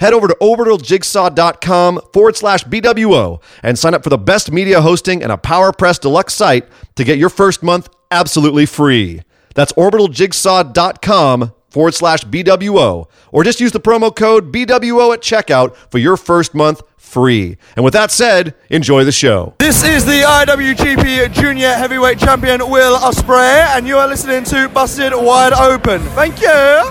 head over to orbitaljigsaw.com forward slash BWO and sign up for the best media hosting and a PowerPress Deluxe site to get your first month absolutely free. That's orbitaljigsaw.com forward slash BWO. Or just use the promo code BWO at checkout for your first month free. And with that said, enjoy the show. This is the IWGP Junior Heavyweight Champion Will Ospreay, and you are listening to Busted Wide Open. Thank you.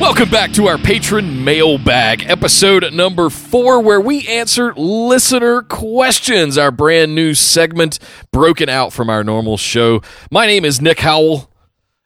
Welcome back to our patron mailbag, episode number four, where we answer listener questions, our brand new segment broken out from our normal show. My name is Nick Howell.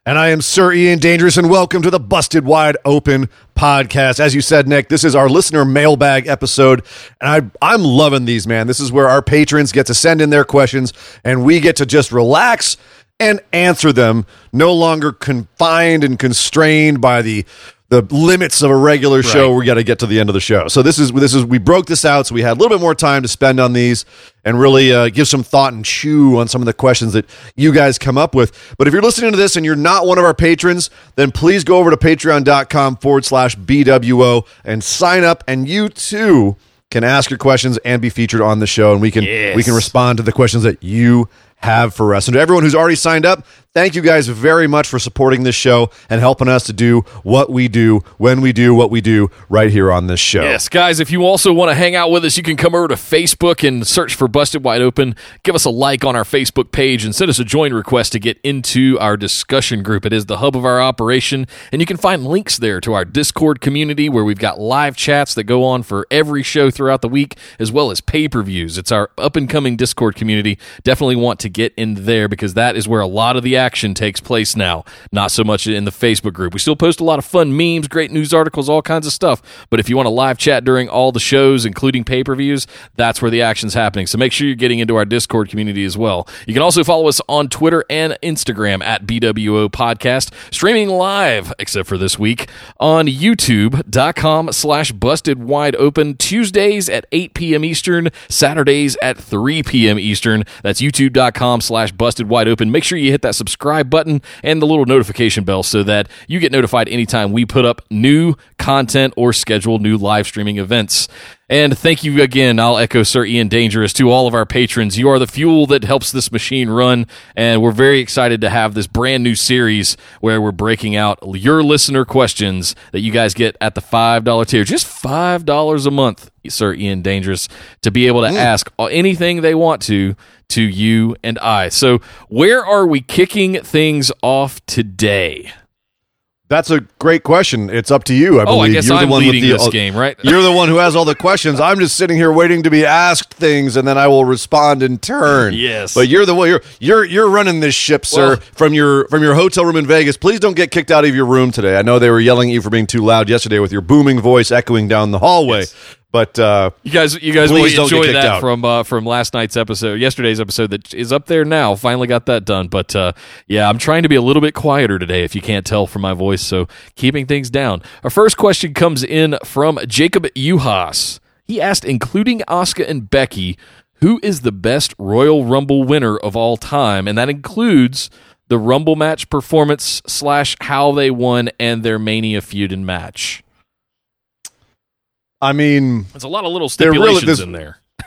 And I am Sir Ian Dangerous, and welcome to the Busted Wide Open podcast. As you said, Nick, this is our listener mailbag episode, and I, I'm loving these, man. This is where our patrons get to send in their questions, and we get to just relax and answer them, no longer confined and constrained by the the limits of a regular show. Right. We got to get to the end of the show. So this is this is we broke this out, so we had a little bit more time to spend on these and really uh, give some thought and chew on some of the questions that you guys come up with. But if you're listening to this and you're not one of our patrons, then please go over to patreon.com forward slash BWO and sign up, and you too can ask your questions and be featured on the show, and we can Yes. we can respond to the questions that you have for us. And to everyone who's already signed up, thank you guys very much for supporting this show and helping us to do what we do when we do what we do right here on this show. Yes, guys, if you also want to hang out with us, you can come over to Facebook and search for Busted Wide Open. Give us a like on our Facebook page and send us a join request to get into our discussion group. It is the hub of our operation, and you can find links there to our Discord community where we've got live chats that go on for every show throughout the week, as well as pay per views. It's our up and coming Discord community. Definitely want to get in there because that is where a lot of the action takes place now, not so much in the Facebook group. We still post a lot of fun memes, great news articles, all kinds of stuff. But if you want to live chat during all the shows, including pay per views, that's where the action's happening. So make sure you're getting into our Discord community as well. You can also follow us on Twitter and Instagram at BWO Podcast, streaming live, except for this week, on youtube.com slash busted wide open Tuesdays at 8 p.m. Eastern, Saturdays at 3 p.m. Eastern. That's youtube.com slash busted wide open. Make sure you hit that subscribe button and the little notification bell so that you get notified anytime we put up new content or schedule new live streaming events. And thank you again. I'll echo Sir Ian Dangerous to all of our patrons. You are the fuel that helps this machine run. And we're very excited to have this brand new series where we're breaking out your listener questions that you guys get at the $5 tier. Just $5 a month, Sir Ian Dangerous, to be able to mm. ask anything they want to to you and I. So, where are we kicking things off today? That's a great question. It's up to you. I Oh, I believe guess you're I'm the one with leading the, this game, right? You're the one who has all the questions. I'm just sitting here waiting to be asked things, and then I will respond in turn. Yes. but you're the one. You're you're you're running this ship, sir, Well- from your from your hotel room in Vegas. Please don't get kicked out of your room today. I know they were yelling at you for being too loud yesterday with your booming voice echoing down the hallway. But uh, You guys, you guys will enjoy that out. from uh, from last night's episode, yesterday's episode that is up there now. Finally got that done, but uh, yeah, I'm trying to be a little bit quieter today, if you can't tell from my voice. So keeping things down. Our first question comes in from Jacob Uhas. He asked, including Oscar and Becky, who is the best Royal Rumble winner of all time, and that includes the Rumble match performance slash how they won and their Mania feud and match. I mean, There's a lot of little really- stipulations this- in there.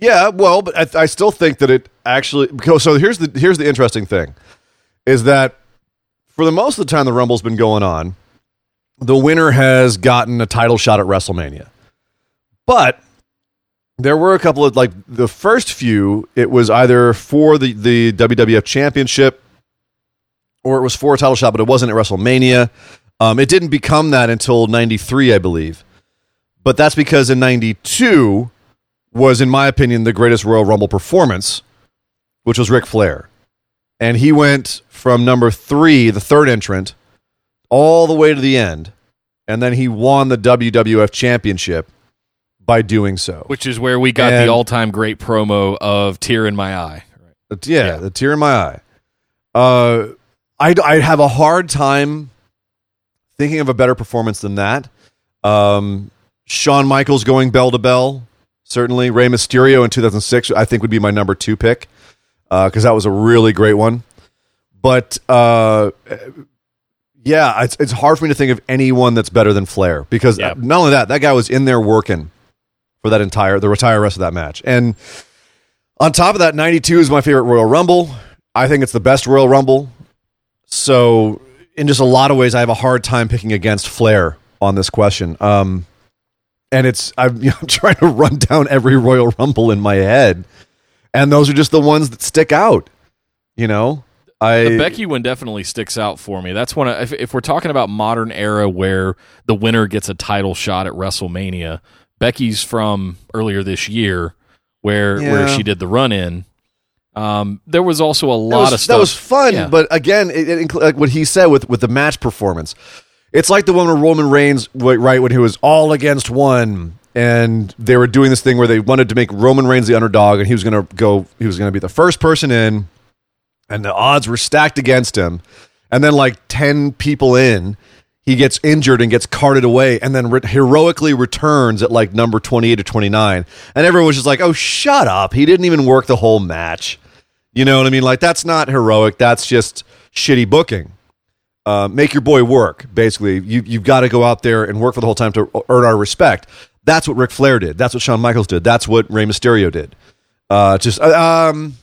Yeah, well, but I, I still think that it actually. because- So here's the here's the interesting thing, is that for the most of the time the Rumble's been going on, the winner has gotten a title shot at WrestleMania, but there were a couple of like the first few. It was either for the the WWF Championship or it was for a title shot, but it wasn't at WrestleMania. Um, it didn't become that until '93, I believe. But that's because in '92 was, in my opinion, the greatest Royal Rumble performance, which was Ric Flair, and he went from number three, the third entrant, all the way to the end, and then he won the WWF Championship by doing so. Which is where we got And- the all-time great promo of "Tear in My Eye." Uh, Yeah, Yeah. the tear in my eye. Uh, I I have a hard time thinking of a better performance than that. Um, Shawn Michaels going bell to bell, certainly. Rey Mysterio in 2006, I think would be my number two pick because that was a really great one. But uh, yeah, it's it's hard for me to think of anyone that's better than Flair because Yeah. not only that, that guy was in there working for that entire the entire rest of that match and. On top of that, 92 is my favorite Royal Rumble. I think it's the best Royal Rumble. So, in just a lot of ways, I have a hard time picking against Flair on this question. Um, and it's I'm, you know, I'm trying to run down every Royal Rumble in my head, and those are just the ones that stick out. You know, I The Becky one definitely sticks out for me. That's one. If, if we're talking about modern era where the winner gets a title shot at WrestleMania, Becky's from earlier this year, where where she did the run in. Um, there was also a lot was, of stuff. that was fun, Yeah. but again, it, it, like what he said with with the match performance, it's like the one where Roman Reigns, right when he was all against one, and they were doing this thing where they wanted to make Roman Reigns the underdog, and he was going to go, he was going to be the first person in, and the odds were stacked against him, and then like ten people in. He gets injured and gets carted away, and then re- heroically returns at like number twenty-eight or twenty-nine, and everyone was just like, "Oh, shut up! He didn't even work the whole match." You know what I mean? Like that's not heroic. That's just shitty booking. Uh, make your boy work. Basically, you you've got to go out there and work for the whole time to earn our respect. That's what Ric Flair did. That's what Shawn Michaels did. That's what Rey Mysterio did. Uh, just uh, um,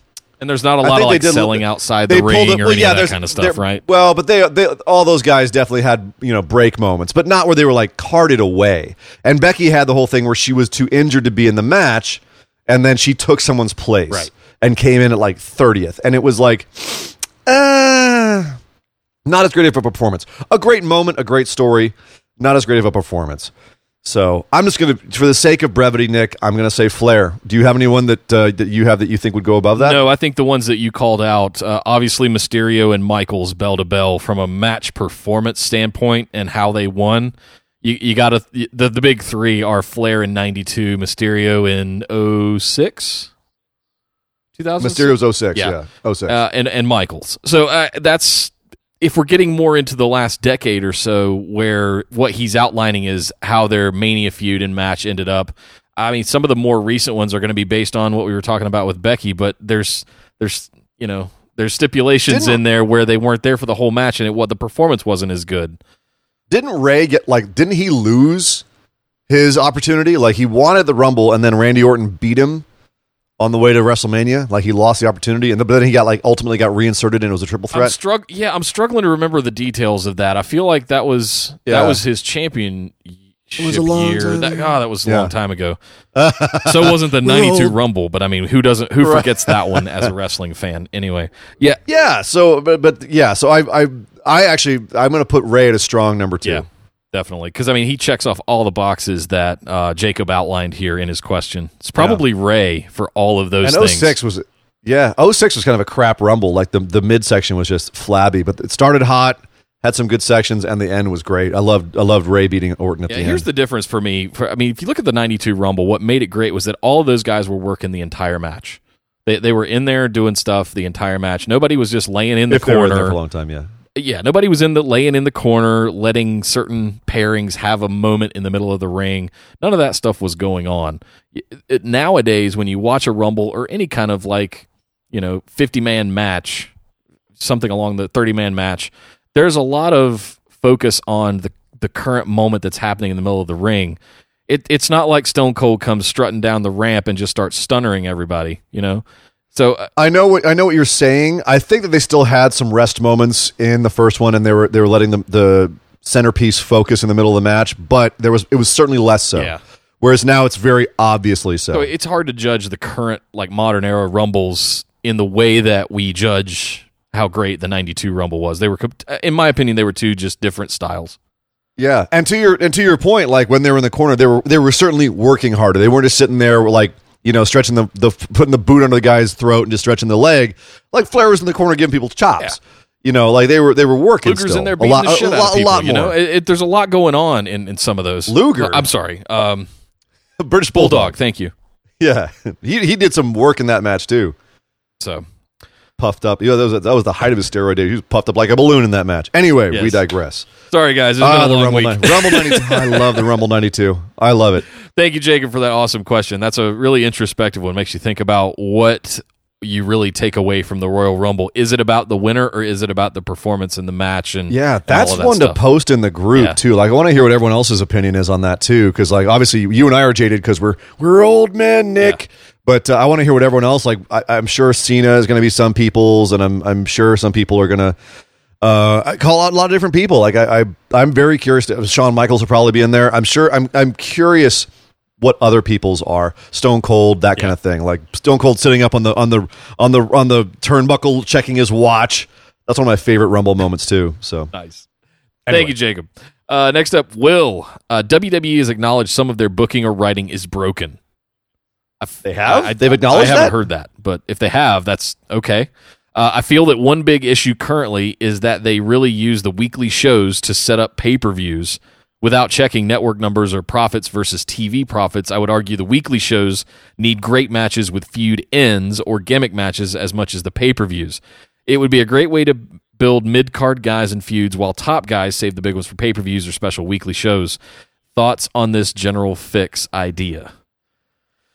and there's not a lot of like selling outside the ring it- or well, any yeah, of that kind of stuff, right? Well, but they, they all those guys definitely had you know break moments, but not where they were like carted away. And Becky had the whole thing where she was too injured to be in the match, and then she took someone's place Right. and came in at like thirtieth, and it was like, uh, not as great of a performance. A great moment, a great story, not as great of a performance. So I'm just gonna, for the sake of brevity, Nick, I'm gonna say Flair. Do you have anyone that uh, that you have that you think would go above that? No, I think the ones that you called out, uh, obviously Mysterio and Michaels bell to bell from a match performance standpoint and how they won. You, you got to the the big three are Flair in '92, Mysterio in 06? 2000? Mysterio's 06, Yeah. yeah, 06. uh, and and Michaels. So uh, that's if we're getting more into the last decade or so, where what he's outlining is how their Mania feud and match ended up. I mean, some of the more recent ones are going to be based on what we were talking about with Becky, but there's there's you know there's stipulations Didn't- in there where they weren't there for the whole match, and it, what the performance wasn't as good. didn't Rey get like? Didn't he lose his opportunity? Like he wanted the Rumble, and then Randy Orton beat him on the way to WrestleMania. Like he lost the opportunity, and then, but then he got like ultimately got reinserted, and it was a triple I'm threat. strugg- yeah, I'm struggling to remember the details of that. I feel like that was Yeah. that was his champion. was a long year. time That, ago. oh, that was a Yeah. long time ago. so it wasn't the '92 Rumble, but I mean, who doesn't? Who forgets that one as a wrestling fan? Anyway, yeah, yeah. So, but but yeah. So I I I actually I'm going to put Rey at a strong number two. yeah, definitely. Because I mean, he checks off all the boxes that uh, Jacob outlined here in his question. It's probably Rey for all of those And things. 06 was yeah, 06 was kind of a crap rumble. Like the the midsection was just flabby, but it started hot, had some good sections, and the end was great. I loved I loved Rey beating Orton at Yeah, the here's end. the difference for me. For, I mean, if you look at the '92 Rumble, what made it great was that all of those guys were working the entire match. They they were in there doing stuff the entire match. Nobody was just laying in the if they were in there corner. for a long time, yeah. Yeah, nobody was in the laying in the corner, letting certain pairings have a moment in the middle of the ring. None of that stuff was going on. It- it- nowadays, when you watch a rumble or any kind of like, you know, fifty man match, something along the thirty man match, there's a lot of focus on the the current moment that's happening in the middle of the ring. It, it's not like Stone Cold comes strutting down the ramp and just starts stunnering everybody, you know. So uh, I know what I know what you're saying. I think that they still had some rest moments in the first one, and they were they were letting the, the centerpiece focus in the middle of the match. But there was it was certainly less so. Yeah. Whereas now it's very obviously so. So it's hard to judge the current like modern era rumbles in the way that we judge how great the 92 Rumble was. They were in my opinion they were two just different styles. Yeah, and to your and to your point, like when they were in the corner, they were they were certainly working harder. They weren't just sitting there like you know stretching the the putting the boot under the guy's throat and just stretching the leg. Like Flair was in the corner giving people chops. You know, like they were they were working. Luger's still. in there a beating lot, the shit a, out of people. a lot you know, it, it- there's a lot going on in, in some of those. Luger. I'm sorry, um, British Bulldog. Bulldog. Thank you. Yeah, he he did some work in that match too. So Puffed up. You know, that was that was the height of his steroid days. He was puffed up like a balloon in that match. Anyway, we digress. sorry guys, it's Ah, been a the long Rumble, week. 90 Rumble 92. I love the Rumble 92. I love it. Thank you, Jacob, for that awesome question. That's a really introspective one. Makes you think about what you really take away from the Royal Rumble. Is it about the winner or is it about the performance in the match? And Yeah, and that's of that one stuff? to post in the group Yeah. too. Like, I want to hear what everyone else's opinion is on that too, because like obviously you and I are jaded because we're we're old men, Nick. But uh, I want to hear what everyone else like. I, I'm sure Cena is going to be some people's, and I'm I'm sure some people are going to uh, call out a lot of different people. Like I, I I'm very curious. To, Shawn Michaels will probably be in there. I'm sure. I'm I'm curious what other people's are. Stone Cold, that kind of thing. Like Stone Cold sitting up on the on the on the on the turnbuckle, checking his watch. That's one of my favorite Rumble moments too. So Nice. Anyway. Thank you, Jacob. Uh, next up, Will. Uh, WWE has acknowledged some of their booking or writing is broken. I They have? I, They've acknowledged I haven't that? heard that, but if they have, that's okay. Uh, I feel that one big issue currently is that they really use the weekly shows to set up pay per views without checking network numbers or profits versus TV profits. I would argue the weekly shows need great matches with feud ends or gimmick matches as much as the pay per views. It would be a great way to build mid card guys and feuds while top guys save the big ones for pay per views or special weekly shows. Thoughts on this general fix idea?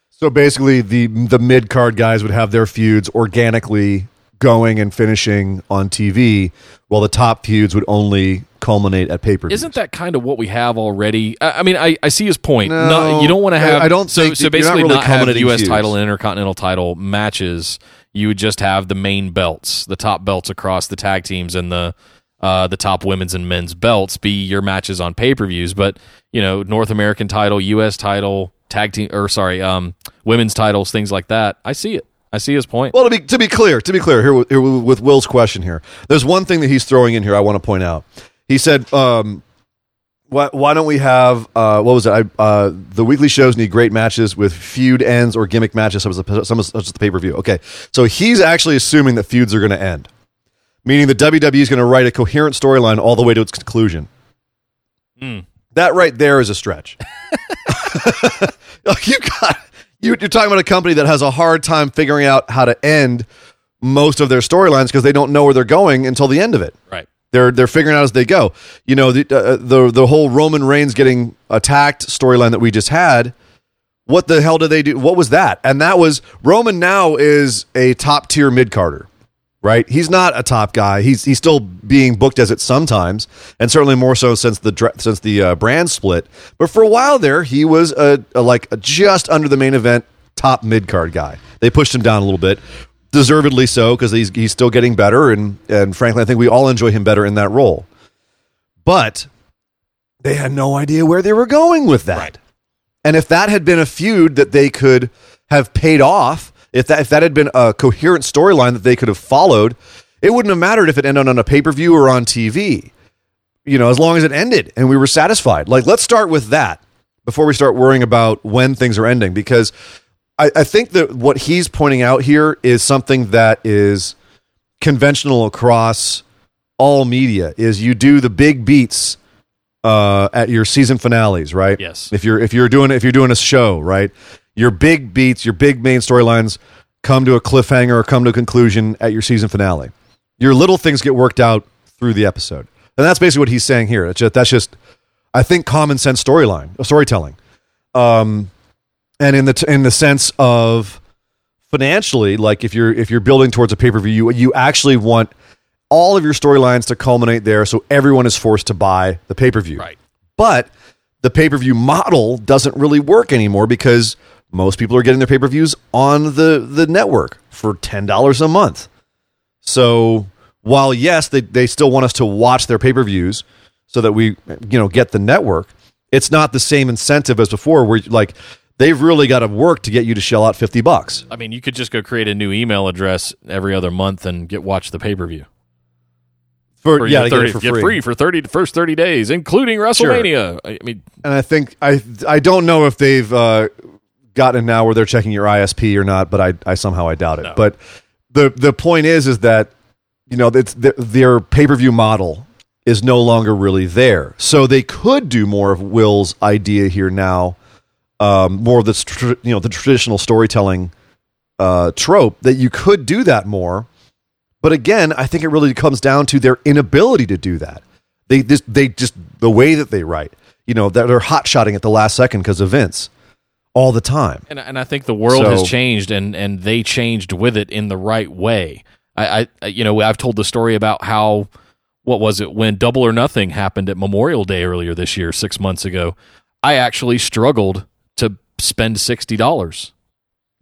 So basically, the the mid card guys would have their feuds organically going and finishing on TV, while the top feuds would only culminate at pay per view. Isn't that kind of what we have already? I, I mean, I, I see his point. No, you don't want to have. I don't So, so you're not basically, really not have U.S. feuds. title and Intercontinental title matches. You would just have the main belts, the top belts across the tag teams, and the uh, the top women's and men's belts be your matches on pay per views. But you know, North American title, U.S. title, tag team, or sorry, um, women's titles, things like that. I see it. I see his point. Well, to be to be clear, to be clear, here, with- here with Will's question here, there's one thing that he's throwing in here. I want to point out. He said, um, "Why, why don't we have uh, what was it? I, uh, the weekly shows need great matches with feud ends or gimmick matches, such as the, some- such as the pay per view." Okay, so he's actually assuming that feuds are going to end, meaning the WWE is going to write a coherent storyline all the way to its conclusion. Hmm. That right there is a stretch. you got you're talking about a company that has a hard time figuring out how to end most of their storylines because they don't know where they're going until the end of it. Right. They're they're figuring out as they go. You know the uh, the the whole Roman Reigns getting attacked storyline that we just had. What the hell did they do? What was that? And that was Roman. Now is a top tier mid carder, right? He's not a top guy. He's he's still being booked as it sometimes, and certainly more so since the since the uh, brand split. But for a while there, he was a, a like a just under the main event top mid card guy. They pushed him down a little bit, deservedly so because he's he's still getting better, and and frankly, I think we all enjoy him better in that role. But they had no idea where they were going with that. Right. And if that had been a feud that they could have paid off, if that if that had been a coherent storyline that they could have followed, it wouldn't have mattered if it ended on a pay per view or on TV. You know, as long as it ended and we were satisfied. Like, let's start with that before we start worrying about when things are ending, because I, I think that what he's pointing out here is something that is conventional across all media. Is you do the big beats uh, at your season finales, right? Yes. If you're if you're doing if you're doing a show, right? Your big beats, your big main storylines come to a cliffhanger or come to a conclusion at your season finale. Your little things get worked out through the episode, and that's basically what he's saying here. Just, that's just, I think, common sense storyline, uh, storytelling, um, and in the t- in the sense of financially, like if you're if you're building towards a pay per view, you you actually want all of your storylines to culminate there, so everyone is forced to buy the pay per view. Right. But the pay per view model doesn't really work anymore because most people are getting their pay per views on the the network for ten dollars a month. So while yes, they they still want us to watch their pay per views so that we you know get the network, it's not the same incentive as before. Where like they've really got to work to get you to shell out fifty bucks. I mean, you could just go create a new email address every other month and get watch the pay per view. For- yeah, your to get it for free. free for 30 the first 30 days, including WrestleMania. I mean, and I think I I don't know if they've uh, gotten now where they're checking your ISP or not, but I, I somehow I doubt it. No. But the the point is is that you know it's their, their pay per view model is no longer really there, so they could do more of Will's idea here now, um, more of this tr- you know the traditional storytelling uh, trope that you could do that more. But again, I think it really comes down to their inability to do that. They just they just the way that they write, you know, that they're hot shotting at the last second because of Vince all the time. And, and I think the world So- has changed, and, and they changed with it in the right way. I, I, you know, I've told the story about how what was it when Double or Nothing happened at Memorial Day earlier this year, six months ago. I actually struggled to spend sixty dollars.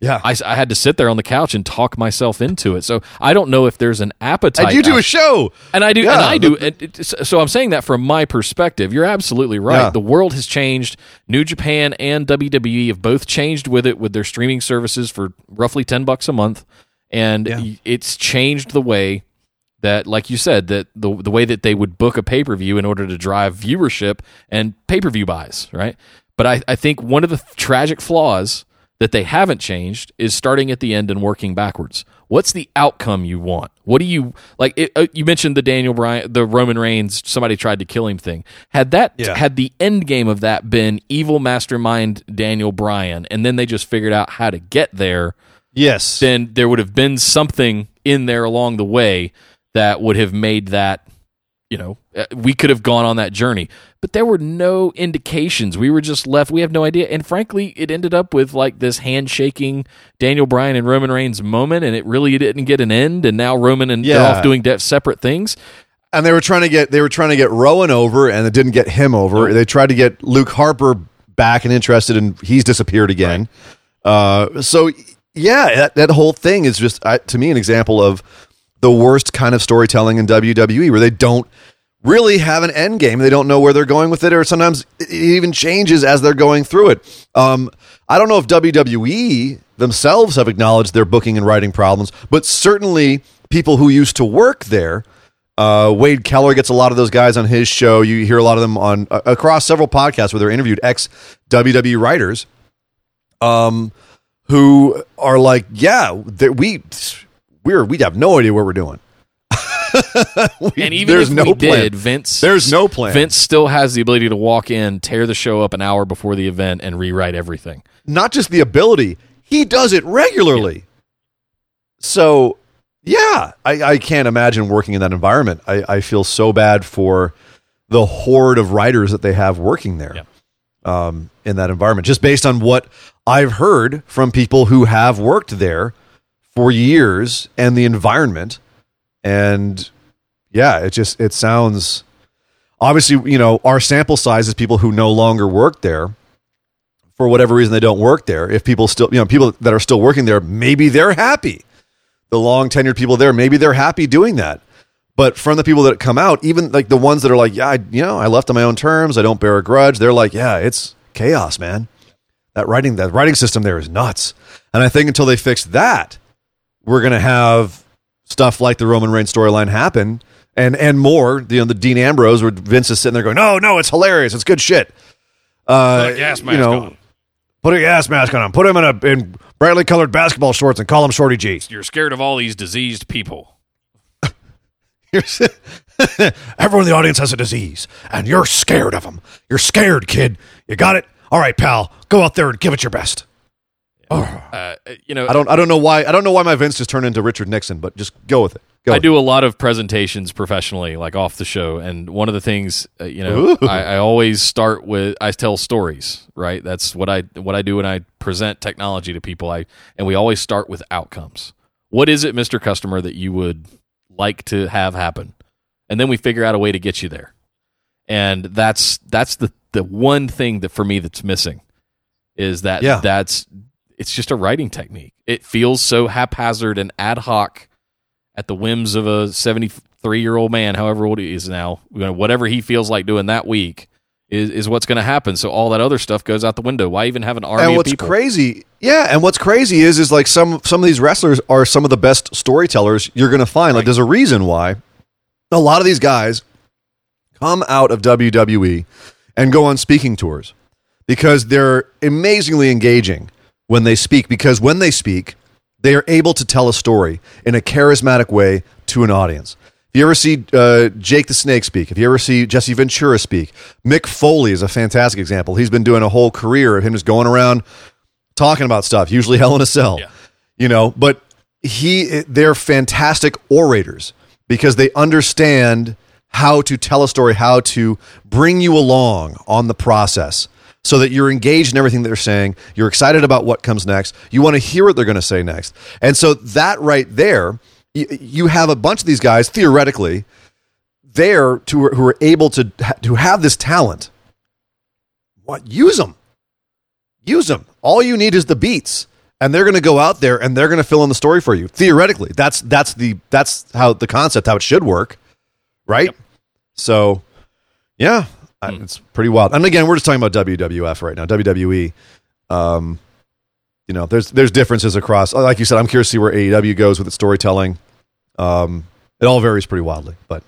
Yeah, I, I had to sit there on the couch and talk myself into it. So I don't know if there's an appetite. and you do out- a show. and I do, Yeah, and I do. and it- so I'm saying that from my perspective. You're absolutely right. Yeah. The world has changed. New Japan and WWE have both changed with it with their streaming services for roughly ten bucks a month, and Yeah. it's changed the way that, like you said, that the the way that they would book a pay per view in order to drive viewership and pay per view buys, right? But I, I think one of the tragic flaws that they haven't changed is starting at the end and working backwards. What's the outcome you want? What do you like? It, uh, you mentioned the Daniel Bryan, the Roman Reigns, somebody tried to kill him thing. Had that Yeah. had the end game of that been evil mastermind Daniel Bryan, and then they just figured out how to get there, Yes, then there would have been something in there along the way that would have made that you know uh, we could have gone on that journey but there were no indications we were just left we have no idea and frankly it ended up with like this handshaking daniel bryan and roman reigns moment and it really didn't get an end and now roman and they're Yeah. off doing separate things and they were trying to get they were trying to get Rowan over, and it didn't get him over. They tried to get Luke Harper back and interested, and he's disappeared again. Uh, so yeah, that, that whole thing is just uh, to me an example of the worst kind of storytelling in WWE, where they don't really have an end game. They don't know where they're going with it, or sometimes it even changes as they're going through it. Um, I don't know if WWE themselves have acknowledged their booking and writing problems, but certainly people who used to work there. Uh, Wade Keller gets a lot of those guys on his show. You hear a lot of them on uh, across several podcasts where they're interviewed ex WWE writers, um, who are like, yeah, we we're we have no idea what we're doing. We- and even there's if no we plan. did vince There's no plan. vince still has the ability to walk in tear the show up an hour before the event and rewrite everything not just the ability, he does it regularly. So, yeah, I, I can't imagine working in that environment. I, I feel so bad for the horde of writers that they have working there um, in that environment, just based on what I've heard from people who have worked there for years and the environment. And yeah, it just it sounds obviously, you know, our sample size is people who no longer work there for whatever reason they don't work there. If people still, you know, people that are still working there, maybe they're happy. The long tenured people there, maybe they're happy doing that. But from the people that come out, even like the ones that are like, yeah, I, you know, I left on my own terms. I don't bear a grudge. They're like, yeah, it's chaos, man. That writing, that writing system there is nuts. And I think until they fix that, we're gonna have stuff like the Roman Reigns storyline happen, and and more. You know, the Dean Ambrose, where Vince is sitting there going, no, no, it's hilarious, it's good shit. Uh, Put a gas you mask know, on. Put a gas mask on him. Put him in a in brightly colored basketball shorts and call him Shorty G. you're scared of all these diseased people Everyone in the audience has a disease, and you're scared of them. You're scared, kid. You got it. All right, pal. Go out there and give it your best. Uh, you know I don't. I don't know why. I don't know why my Vince just turned into Richard Nixon, but just go with it. Go I with do a lot of presentations professionally, like off the show, and one of the things, uh, you know, I, I always start with I tell stories, right? That's what I what I do when I present technology to people. I and we always start with outcomes. What is it, Mister Customer, that you would like to have happen, and then we figure out a way to get you there. And that's that's the the one thing that for me that's missing is that Yeah. that's it's just a writing technique. It feels so haphazard and ad hoc at the whims of a 73 year old man, however old he is now, whatever he feels like doing that week is, is what's going to happen. So all that other stuff goes out the window. Why even have an army and what's crazy, yeah, and what's crazy is is like some some of these wrestlers are some of the best storytellers you're going to find. Like, there's a reason why a lot of these guys come out of WWE and go on speaking tours because they're amazingly engaging when they speak. Because when they speak, they are able to tell a story in a charismatic way to an audience. If you ever see uh, Jake the Snake speak, if you ever see Jesse Ventura speak, Mick Foley is a fantastic example. He's been doing a whole career of him just going around talking about stuff, usually Hell in a Cell, Yeah. you know. But he, they're fantastic orators because they understand how to tell a story, how to bring you along on the process so that you're engaged in everything that they're saying. You're excited about what comes next. You want to hear what they're going to say next. And so that right there, you, you have a bunch of these guys theoretically there to who are able to to have this talent. What use them? Use them. All you need is the beats, and they're going to go out there and they're going to fill in the story for you. Theoretically, that's that's the that's how the concept how it should work, right? So, yeah, I- it's pretty wild. And again, we're just talking about WWF right now, WWE. Um, you know, there's there's differences across. Like you said, I'm curious to see where AEW goes with its storytelling. Um, it all varies pretty wildly, but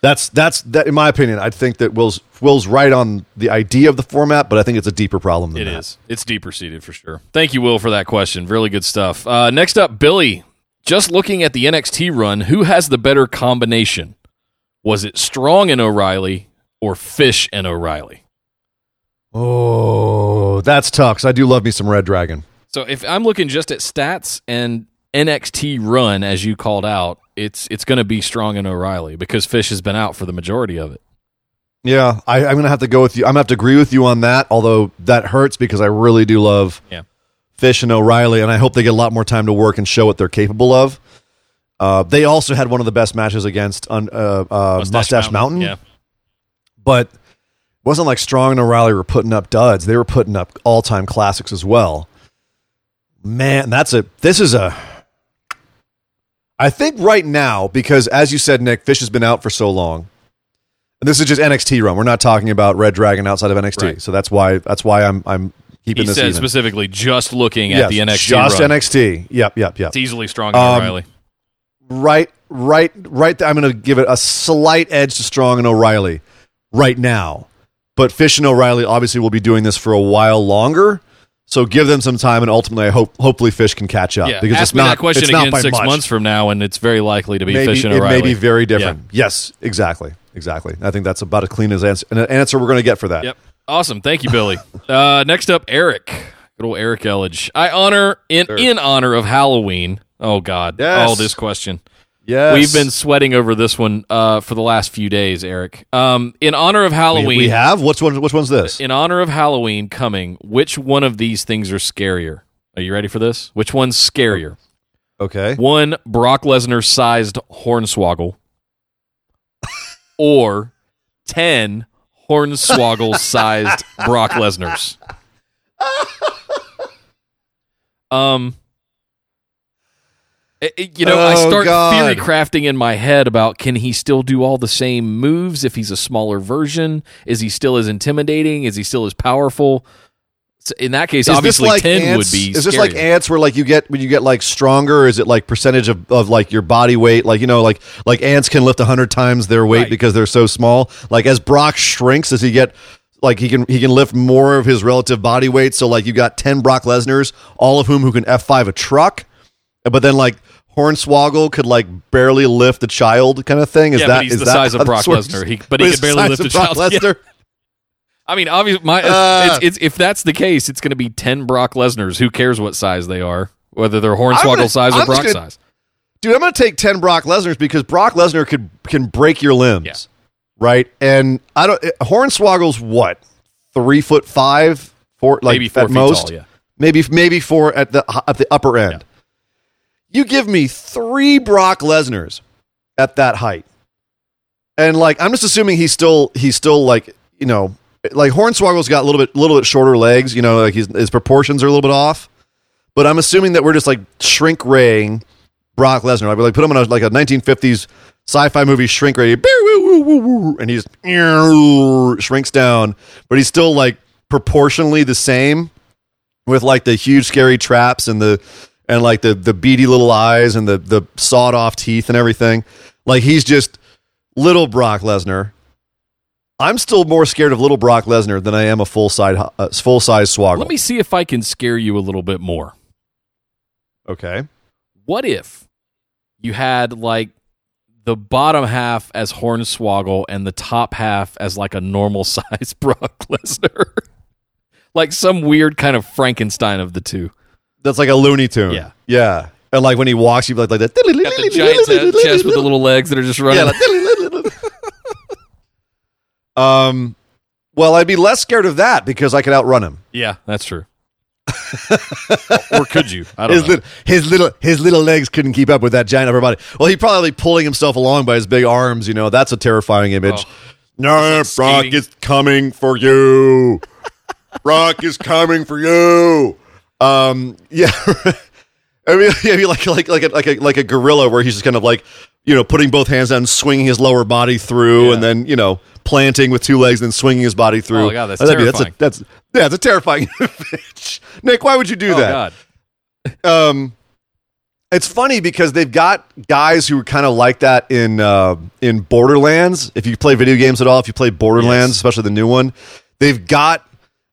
that's that's that. In my opinion, I think that Will's Will's right on the idea of the format, but I think it's a deeper problem than It that. is. It's deeper seated for sure. Thank you, Will, for that question. Really good stuff. Uh, next up, Billy. Just looking at the NXT run, who has the better combination? Was it Strong and O'Reilly or Fish and O'Reilly? Oh, that's tough. 'cause I do love me some Red Dragon. So if I'm looking just at stats and NXT run, as you called out, it's it's going to be Strong and O'Reilly because Fish has been out for the majority of it. Yeah, I, I'm gonna have to go with you. I'm gonna have to agree with you on that. Although that hurts because I really do love Yeah. Fish and O'Reilly, and I hope they get a lot more time to work and show what they're capable of. Uh, they also had one of the best matches against uh, uh, Mustache, Mountain, Yeah. But it wasn't like Strong and O'Reilly were putting up duds. They were putting up all time classics as well. Man, that's a this is a. I think right now because as you said, Nick, Fish has been out for so long. And this is just NXT run. We're not talking about Red Dragon outside of NXT. Right. So that's why that's why I'm I'm keeping He this said even. specifically just looking at the NXT just run. NXT. Yep, yep, yep. It's easily Strong and Um, O'Reilly. right, right, right. I'm going to give it a slight edge to Strong and O'Reilly right now. But Fish and O'Reilly obviously will be doing this for a while longer. So give them some time, and ultimately, I hope hopefully Fish can catch up Yeah, because ask it's me not that question it's not again six much. months from now, and it's very likely to be Maybe Fish and O'Reilly. it may be very different. Yes, exactly, exactly. I think that's about as clean as answer, an answer we're going to get for that. Yep. Awesome. Thank you, Billy. uh, next up, Eric. Good old Eric Elledge. I honor in in honor of Halloween. Oh God. Yes. Oh, this question. Yes, We've been sweating over this one uh, for the last few days, Eric. Um, in honor of We, Halloween, we have which one? Which one's this? in honor of Halloween coming, which one of these things are scarier? Are you ready for this? Which one's scarier? Okay, One Brock Lesnar sized hornswoggle, or ten hornswoggle sized Brock Lesnar's. Um, it- it- you know, I Oh, start God. theory crafting in my head about can he still do all the same moves if he's a smaller version? Is he still as intimidating? Is he still as powerful? In that case, Is obviously like ten ants? would be. Is this like ants where like you get when you get like stronger? Is it like percentage of, of like your body weight? Like you know, like like ants can lift hundred times their weight Right. because they're so small. Like as Brock shrinks, does he get like he can he can lift more of his relative body weight? So like you got ten Brock Lesnar's, all of whom who can F five a truck, but then like. Hornswoggle could like barely lift a child, kind of thing. Is Yeah, that but he's is the that size of Brock? Lesnar. He- but he could barely lift a child. Yeah. I mean, obviously, my Uh. it's, it's if that's the case, it's going to be ten Brock Lesnar's. Who cares what size they are, whether they're Hornswoggle gonna- size or I'm Brock gonna- size. dude, I'm going to take 10 Brock Lesnar's because Brock Lesnar could can break your limbs. Yeah. Right? And I don't Hornswoggle's what? 3 foot 5, four like Maybe four at feet most. tall. Yeah, Maybe maybe 4 at the at the upper end. You give me 3 Brock Lesnar's at that height. And like I'm just assuming he's still he's still like, you know, like Hornswoggle's got a little bit little bit shorter legs, you know, like his, his proportions are a little bit off. But I'm assuming that we're just like shrink raying Brock Lesnar. Like, we like put him in a, like a 1950s sci-fi movie shrink ray, and he just shrinks down, but he's still like proportionally the same with like the huge scary traps and the and like the the beady little eyes and the the sawed off teeth and everything. Like he's just little Brock Lesnar. I'm still more scared of little Brock Lesnar than I am a full size uh, full size Swoggle. Let me see if I can scare you a little bit more. okay. What if you had like the bottom half as Hornswoggle and the top half as like a normal size Brock Lesnar? like some weird kind of Frankenstein of the two. That's like a Looney Tune. Yeah. Yeah. And like when he walks, you like like that. Got the giant chest with the little legs that are just running. Yeah. like- um. Well, I'd be less scared of that because I could outrun him. Yeah, that's true. or could you? I don't His know. little, his little, his little legs couldn't keep up with that giant upper body. Well, he probably pulling himself along by his big arms. You know, that's a terrifying image. Oh. No, Brock is coming for you. Brock is coming for you. Um, yeah. I mean, like like like a, like a like a gorilla where he's just kind of like you know putting both hands down, swinging his lower body through, Yeah. and then you know planting with two legs, and then swinging his body through. Oh, God, that's That'd be- terrifying. That's, a, that's yeah, it's a terrifying image. Nick, why would you do oh that? God. um it's funny because they've got guys who are kind of like that in uh, in Borderlands. If you play video games at all, if you play Borderlands, Yes. especially the new one, they've got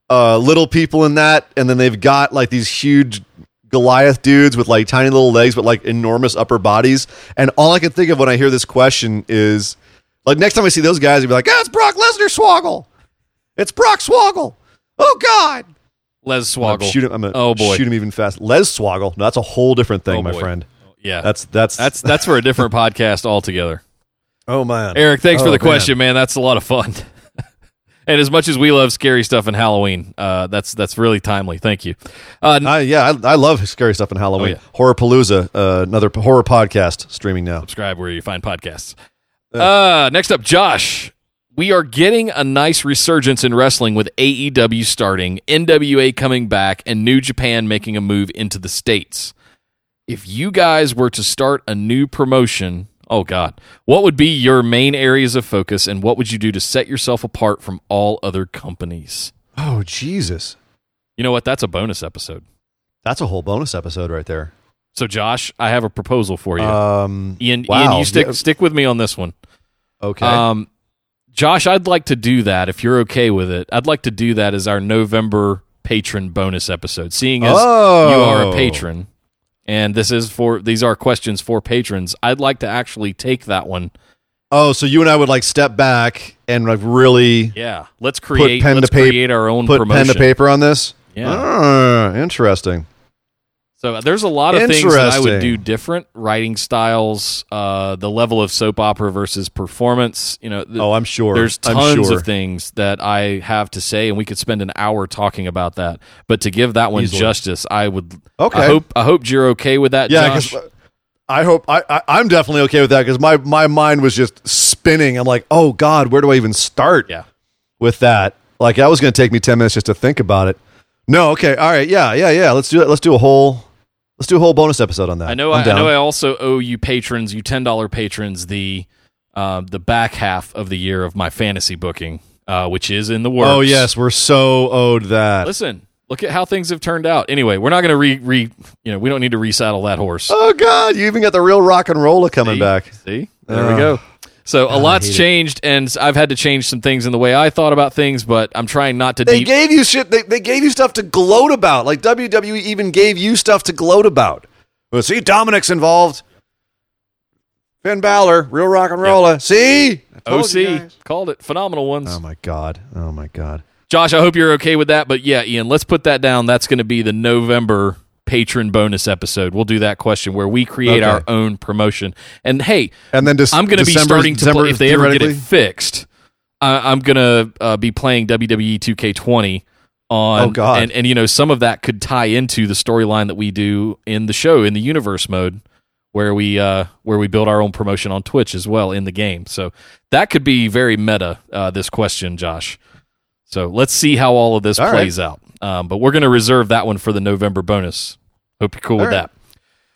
uh, little people in that, and then they've got like these huge Goliath dudes with like tiny little legs but like enormous upper bodies. And all I can think of when I hear this question is like next time I see those guys, I'd be like, "Ah, it's Brock Lesnar Swoggle. It's Brock Swoggle. Oh God." Les I'm Swoggle. shoot him. I'm gonna oh boy. shoot him even fast. Les Swoggle. No, that's a whole different thing, Oh, my boy. friend. Yeah. That's that's that's that's for a different podcast altogether. oh man. Eric, thanks Oh, for the man. question, man. That's a lot of fun. and as much as we love scary stuff in Halloween, uh, that's that's really timely. Thank you. Uh, I, yeah, I, I love scary stuff in Halloween. Oh, yeah. Horror Palooza, uh, another p- horror podcast streaming now. subscribe where you find podcasts. Uh, next up, Josh. We are getting a nice resurgence in wrestling with AEW starting, NWA coming back, and New Japan making a move into the States. If you guys were to start a new promotion, oh God, what would be your main areas of focus and what would you do to set yourself apart from all other companies? Oh Jesus, You know what? That's a bonus episode. that's a whole bonus episode right there. So, Josh, I have a proposal for you. Um, Ian, wow. Ian, you stick Yeah, stick with me on this one. okay. Um, Josh, I'd like to do that if you're okay with it. I'd like to do that as our November patron bonus episode. Seeing as Oh. you are a patron, and this is for these are questions for patrons, I'd like to actually take that one. oh, so you and I would like step back and like really Yeah, let's create pen to let's paper- create our own put promotion. pen to paper on this. Yeah. Ah, interesting. So there's a lot of things that I would do different. Writing styles, uh, the level of soap opera versus performance. You know, th- Oh, I'm sure. There's tons sure. of things that I have to say, and we could spend an hour talking about that. But to give that one Easily. justice, I would. Okay. I hope. I hope you're okay with that, Yeah. I hope I, I I'm definitely okay with that because my my mind was just spinning. I'm like, oh God, where do I even start? Yeah. with that. Like, that was going to take me ten minutes just to think about it. No, okay, all right, yeah, yeah, yeah. Let's do it. Let's do a whole let's do a whole bonus episode on that. I know. I, I know. I also owe you patrons, you ten dollar patrons, the uh, the back half of the year of my fantasy booking, uh, which is in the works. oh yes, we're so owed that. Listen, look at how things have turned out. Anyway, we're not going to re, re. You know, we don't need to resaddle that horse. Oh God, you even got the real rock and roller coming See? back. See, there we go. So a God, I lot's hate it. changed, and I've had to change some things in the way I thought about things. But I'm trying not to. They deep- gave you shit. They, they gave you stuff to gloat about. Like WWE even gave you stuff to gloat about. Well, see, Dominic's involved. Finn Balor, real rock and roller. See, I told you OC called it phenomenal ones. Oh my god. Oh my god. Josh, I hope you're okay with that. But yeah, Ian, let's put that down. That's going to be the November patron bonus episode. We'll do that question where we create Okay. our own promotion. And hey, And then Dec- I'm going to be starting to December, play if they ever get it fixed. I, I'm going to uh, be playing WWE 2K20 on. Oh, God. And, and you know some of that could tie into the storyline that we do in the show in the universe mode, where we uh, where we build our own promotion on Twitch as well in the game. So that could be very meta. Uh, this question, Josh. So let's see how all of this All right. plays out. Um, but we're going to reserve that one for the November bonus. Hope you're cool All with right. that.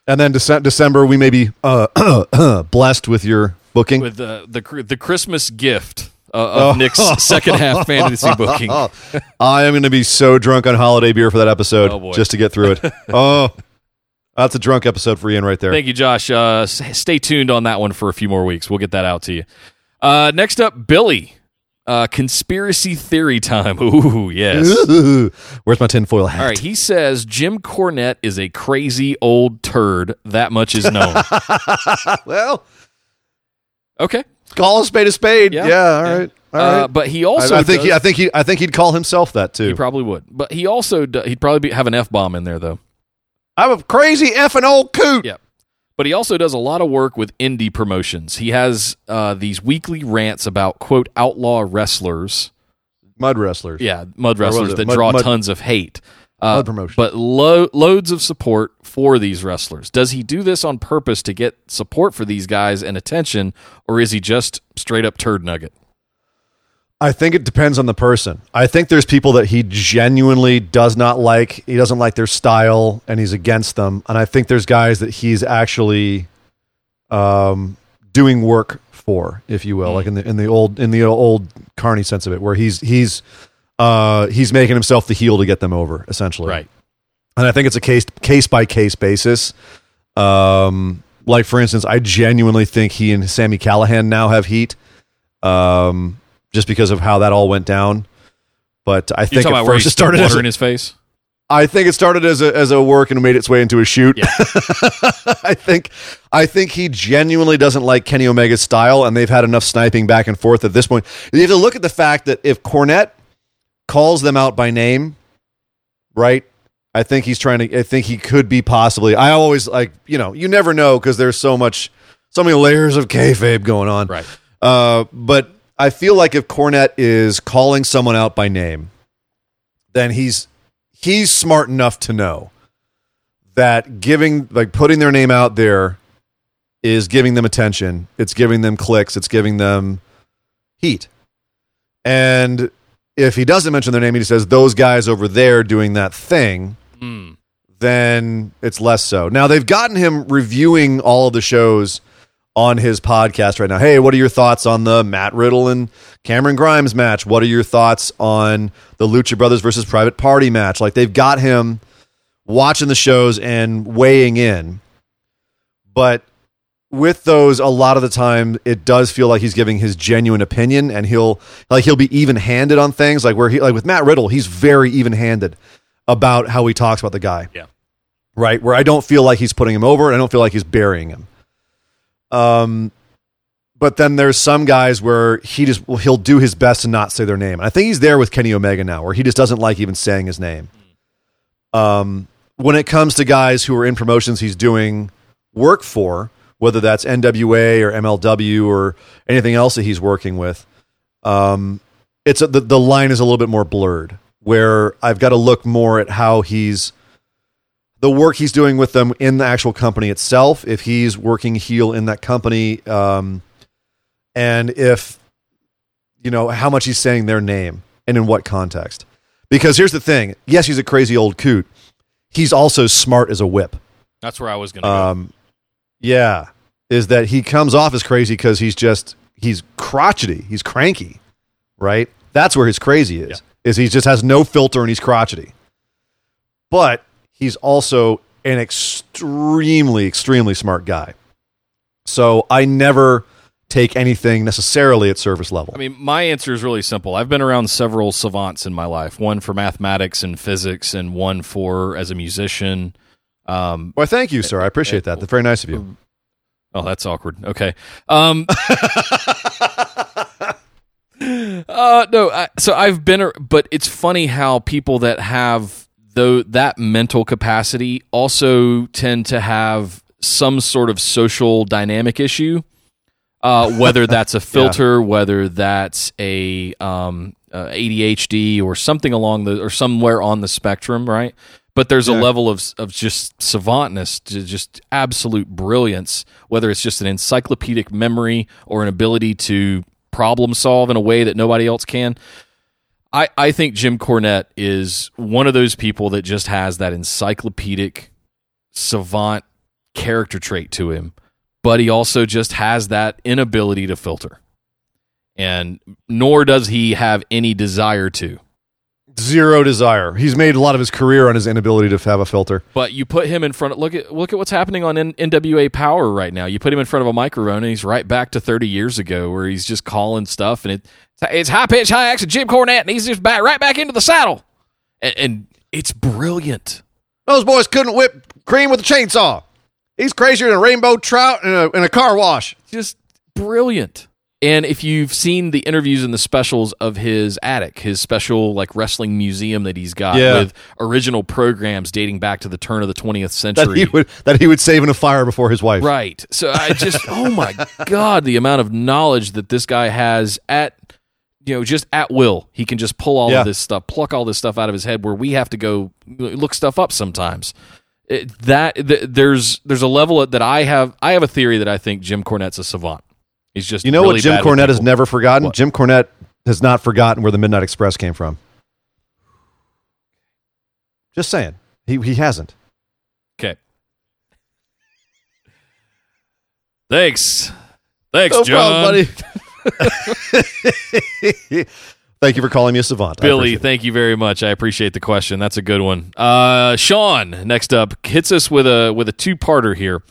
And then Dece- December, we may be uh, blessed with your booking. With the the the Christmas gift uh, of Nick's second half fantasy booking. I am going to be so drunk on holiday beer for that episode Oh, just to get through it. oh, that's a drunk episode for Ian right there. Thank you, Josh. Uh, s- stay tuned on that one for a few more weeks. We'll get that out to you. Uh, next up, Billy. Uh, conspiracy theory time. Ooh, yes. Ooh, Where's my tinfoil hat? All right. He says Jim Cornette is a crazy old turd. That much is known. well, okay. call a spade a spade. Yeah. Yeah. all right. All Uh, right. but he also I, I think he, I think he. I think he'd call himself that too. he probably would. But he also do, he'd probably be, have an f bomb in there though. I'm a crazy effing old coot. Yeah. But he also does a lot of work with indie promotions. He has uh, these weekly rants about quote outlaw wrestlers. Mud wrestlers. Yeah, mud wrestlers that mud- draw mud- tons of hate. Uh, Mud promotion. but lo- loads of support for these wrestlers. Does he do this on purpose to get support for these guys and attention, or is he just straight up turd nugget? I think it depends on the person. I think there's people that he genuinely does not like. He doesn't like their style and he's against them. And I think there's guys that he's actually um, doing work for, if you will, like in the in the old in the old Carney sense of it, where he's he's uh, he's making himself the heel to get them over, essentially. Right. And I think it's a case case by case basis. Um, like for instance, I genuinely think he and Sami Callihan now have heat. Um, just because of how that all went down. But I think at first it started as a, in his face? I think it started as a as a work and made its way into a shoot. I think I think he genuinely doesn't like Kenny Omega's style, and they've had enough sniping back and forth at this point. You have to look at the fact that if Cornette calls them out by name, right? I think he's trying to. I think he could be possibly. I always like you know you never know because there's so much so many layers of kayfabe going on. Right. Uh, but I feel like if Cornette is calling someone out by name, then he's he's smart enough to know that giving like putting their name out there is giving them attention. It's giving them clicks. It's giving them heat. And if he doesn't mention their name, he says those guys over there doing that thing Mm. then it's less so. Now they've gotten him reviewing all of the shows on his podcast right now. Hey, what are your thoughts on the Matt Riddle and Cameron Grimes match? What are your thoughts on the Lucha Brothers versus Private Party match? Like they've got him watching the shows and weighing in. But with those a lot of the time it does feel like he's giving his genuine opinion and he'll like he'll be even-handed on things like where he like with Matt Riddle, he's very even-handed about how he talks about the guy. Yeah. Right? Where I don't feel like he's putting him over and I don't feel like he's burying him. Um but then there's some guys where he just well, he'll do his best to not say their name. And I think he's there with Kenny Omega now, where he just doesn't like even saying his name. Um, when it comes to guys who are in promotions he's doing work for, whether that's NWA or MLW or anything else that he's working with, um, it's a, the the line is a little bit more blurred. Where I've got to look more at how he's the work he's doing with them in the actual company itself. If he's working heel in that company, um, and if you know how much he's saying their name and in what context. Because here's the thing: yes, he's a crazy old coot. He's also smart as a whip. That's where I was going to go. Um, yeah, is that he comes off as crazy because he's just he's crotchety, he's cranky, right? That's where his crazy is. Is he just has no filter and he's crotchety. But he's also an extremely, extremely smart guy. So I never take anything necessarily at service level. I mean, my answer is really simple. I've been around several savants in my life. One for mathematics and physics, and one for as a musician. Um, well, thank you, sir. I appreciate that. That's very nice of you. oh, that's awkward. Okay. Um, uh, no. I, so I've been, but it's funny how people that have though that mental capacity also tend to have some sort of social dynamic issue. Uh, whether that's a filter, whether that's a um, uh, ADHD or something along the or somewhere on the spectrum, right? But there's a level of of just savantness, to just absolute brilliance, whether it's just an encyclopedic memory or an ability to problem solve in a way that nobody else can. I, I think Jim Cornette is one of those people that just has that encyclopedic savant character trait to him, but he also just has that inability to filter. And nor does he have any desire to. Zero desire. He's made a lot of his career on his inability to have a filter. But you put him in front of look at look at what's happening on N- NWA Power right now. You put him in front of a microphone, and he's right back to 30 years ago, where he's just calling stuff, and it it's high pitch, high action. Jim Cornette, and he's just back right back into the saddle, and, and it's brilliant. Those boys couldn't whip cream with a chainsaw. He's crazier than a rainbow trout in a, in a car wash. Just brilliant. And if you've seen the interviews and the specials of his attic, his special like wrestling museum that he's got Yeah. with original programs dating back to the turn of the 20th century That he would that he would save in a fire before his wife. Right. So I just, oh my God, the amount of knowledge that this guy has at, you know, just at will. He can just pull all Yeah. of this stuff, pluck all this stuff out of his head where we have to go look stuff up sometimes. It, that th- there's there's a level that I have I have a theory that I think Jim Cornette's a savant. He's just You know really what Jim Cornette has never forgotten? What? Jim Cornette has not forgotten where the Midnight Express came from. Just saying. He he hasn't. Okay. Thanks. Thanks, No John. problem, buddy. Thank you for calling me a savant. Billy, thank you very much. I appreciate the question. That's a good one. Uh, Sean, next up, hits us with a with a two parter here.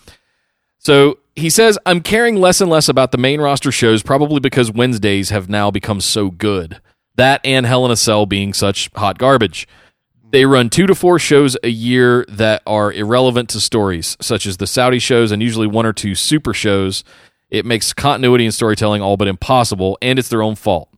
So he says, "I'm caring less and less about the main roster shows, probably because Wednesdays have now become so good. That and Hell in a Cell being such hot garbage." They run two to four shows a year that are irrelevant to stories, such as the Saudi shows and usually one or two super shows. It makes continuity and storytelling all but impossible, and it's their own fault.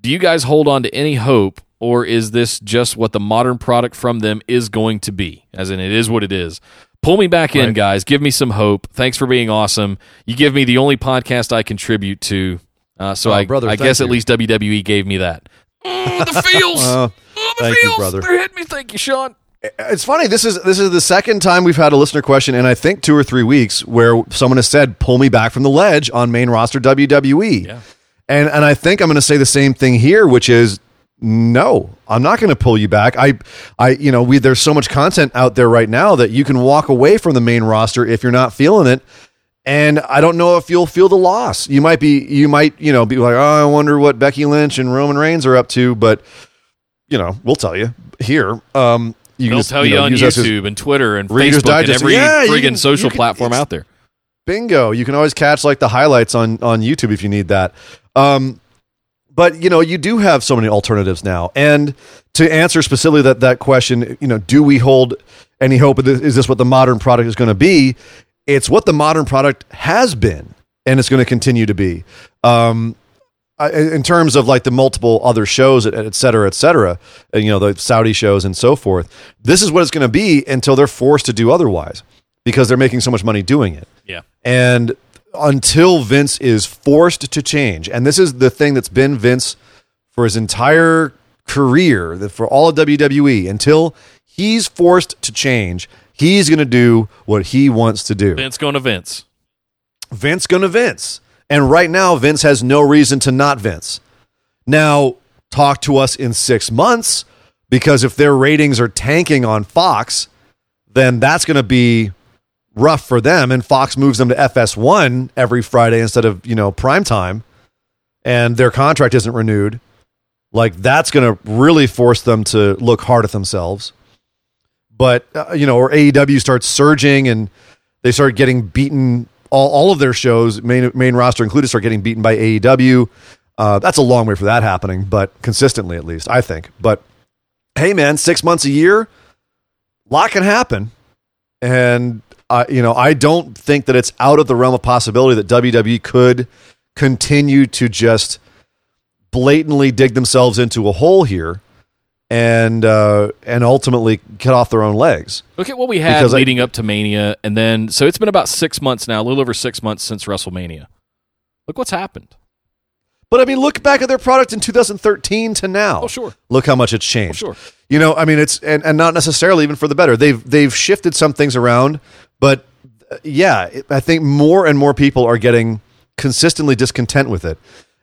Do you guys hold on to any hope, or is this just what the modern product from them is going to be? As in, it is what it is. Pull me back in, guys. Give me some hope. Thanks for being awesome. You give me the only podcast I contribute to. Uh, so Oh, I, brother, I thank guess at least WWE gave me that. Oh, the feels. Uh, oh, the thank you, feels. brother. They're hitting me. Thank you, Sean. It's funny. This is this is the second time we've had a listener question, and I think two or three weeks where someone has said, "Pull me back from the ledge" on main roster WWE. Yeah. And and I think I'm going to say the same thing here, which is no, I'm not going to pull you back. I I you know we there's so much content out there right now that you can walk away from the main roster if you're not feeling it. And I don't know if you'll feel the loss. You might be you might you know be like, oh, I wonder what Becky Lynch and Roman Reigns are up to, but you know we'll tell you here. Um, you can They'll just, tell you, know, on use us as- YouTube and Twitter and Reader's Facebook and every Yeah, friggin' can- social can- platform out there. Bingo. You can always catch like the highlights on on YouTube if you need that. Um, but you know, you do have so many alternatives now. And to answer specifically that that question, you know, do we hold any hope? Of this, is this what the modern product is going to be? It's what the modern product has been, and it's going to continue to be. Um, I- in terms of like the multiple other shows, et et cetera, et cetera, and, you know, the Saudi shows and so forth. This is what it's going to be until they're forced to do otherwise because they're making so much money doing it. Yeah. And until Vince is forced to change, and this is the thing that's been Vince for his entire career, for all of WWE, until he's forced to change, he's going to do what he wants to do. Vince going to Vince. Vince going to Vince. And right now, Vince has no reason to not Vince. Now, talk to us in six months because if their ratings are tanking on Fox, then that's going to be rough for them. And Fox moves them to FS1 every Friday instead of, you know, prime time, and their contract isn't renewed. Like, that's going to really force them to look hard at themselves. But, uh, you know, or AEW starts surging and they start getting beaten. All, all of their shows, main, main roster included, start getting beaten by AEW. Uh, that's a long way for that happening, but consistently at least, I think. But hey, man, six months a year, a lot can happen. And, uh, you know, I don't think that it's out of the realm of possibility that WWE could continue to just blatantly dig themselves into a hole here and uh, and ultimately cut off their own legs. Look at what we had Because I- leading up to Mania, and then so it's been about six months now, a little over six months since WrestleMania. Look what's happened. But I mean, look back at their product in 2013 to now. Oh, sure. Look how much it's changed. Oh, sure. You know, I mean, it's and, and not necessarily even for the better. They've they've shifted some things around, but uh, yeah, it- I think more and more people are getting consistently discontent with it,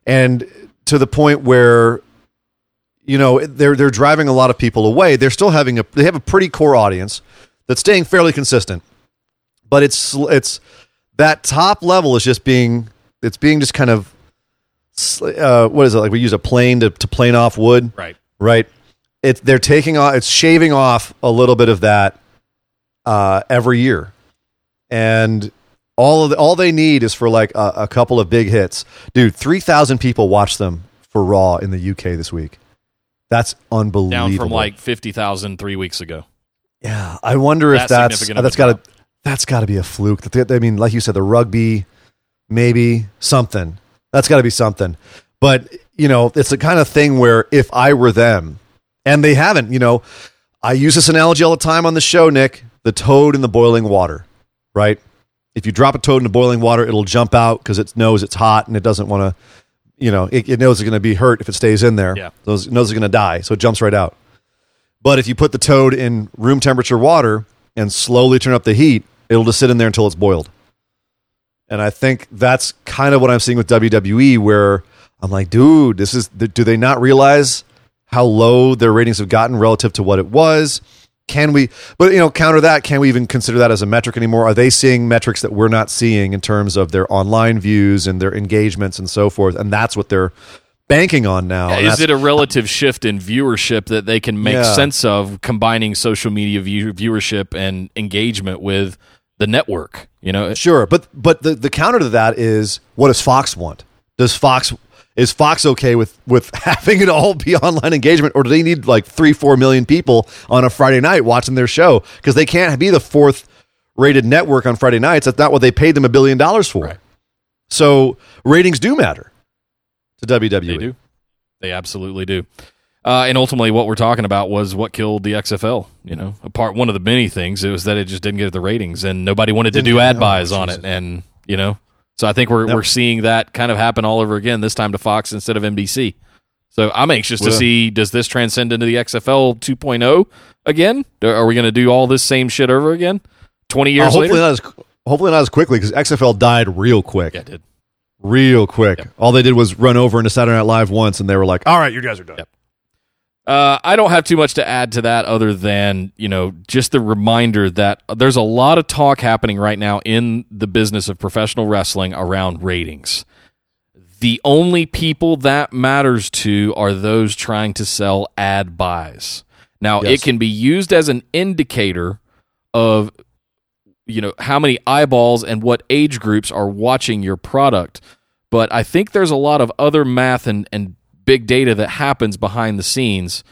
and to the point where you know they're they're driving a lot of people away. They're still having a they have a pretty core audience that's staying fairly consistent, but it's it's that top level is just being it's being just kind of uh, what is it like we use a plane to, to plane off wood? Right. right? It they're taking off it's shaving off a little bit of that uh, every year and all of the, all they need is for like a, a couple of big hits. Dude 3000 people watched them for raw in the uk this week. That's unbelievable Down from like 50,000 three weeks ago. yeah i wonder if That that's that's uh, got to drop. that's got to be a fluke. I mean like you said the rugby maybe something. That's got to be something. But you know it's the kind of thing where if i were them and they haven't you know i use this analogy all the time on the show nick the toad in the boiling water right if you drop a toad into boiling water it'll jump out because it knows it's hot and it doesn't want to you know it, it knows it's going to be hurt if it stays in there Yeah. so it knows it's going to die so it jumps right out but if you put the toad in room temperature water and slowly turn up the heat it'll just sit in there until it's boiled and I think that's kind of what I'm seeing with WWE, where I'm like, dude, this is. Do they not realize how low their ratings have gotten relative to what it was? Can we, but you know, counter that? Can we even consider that as a metric anymore? Are they seeing metrics that we're not seeing in terms of their online views and their engagements and so forth? And that's what they're banking on now. Is it a relative shift in viewership that they can make Yeah. sense of combining social media view- viewership and engagement with the network? You know, Sure, but but the, the counter to that is what does Fox want? Does Fox is Fox okay with with having it all be online engagement, or do they need like three four million people on a Friday night watching their show because they can't be the fourth rated network on Friday nights? That's not what they paid them a billion dollars for. Right. So ratings do matter to WWE. They do. They absolutely do. Uh, and ultimately, what we're talking about was what killed the XFL. You know, apart one of the many things, it was that it just didn't get the ratings, and nobody wanted to do ad buys on it. And you know, so I think we're Yep. we're seeing that kind of happen all over again. This time to Fox instead of NBC. So I'm anxious to see does this transcend into the XFL 2.0 again? Are we going to do all this same shit over again? Twenty Uh, years hopefully later. not as hopefully not as quickly because XFL died real quick. Yeah, it did. Real quick. All they did was run over into Saturday Night Live once, and they were like, "All right, you guys are done." Yep. Uh, I don't have too much to add to that other than, you know, just the reminder that there's a lot of talk happening right now in the business of professional wrestling around ratings. The only people that matters to are those trying to sell ad buys. Now, Yes. it can be used as an indicator of you know how many eyeballs and what age groups are watching your product but i think there's a lot of other math and, and big data that happens behind the scenes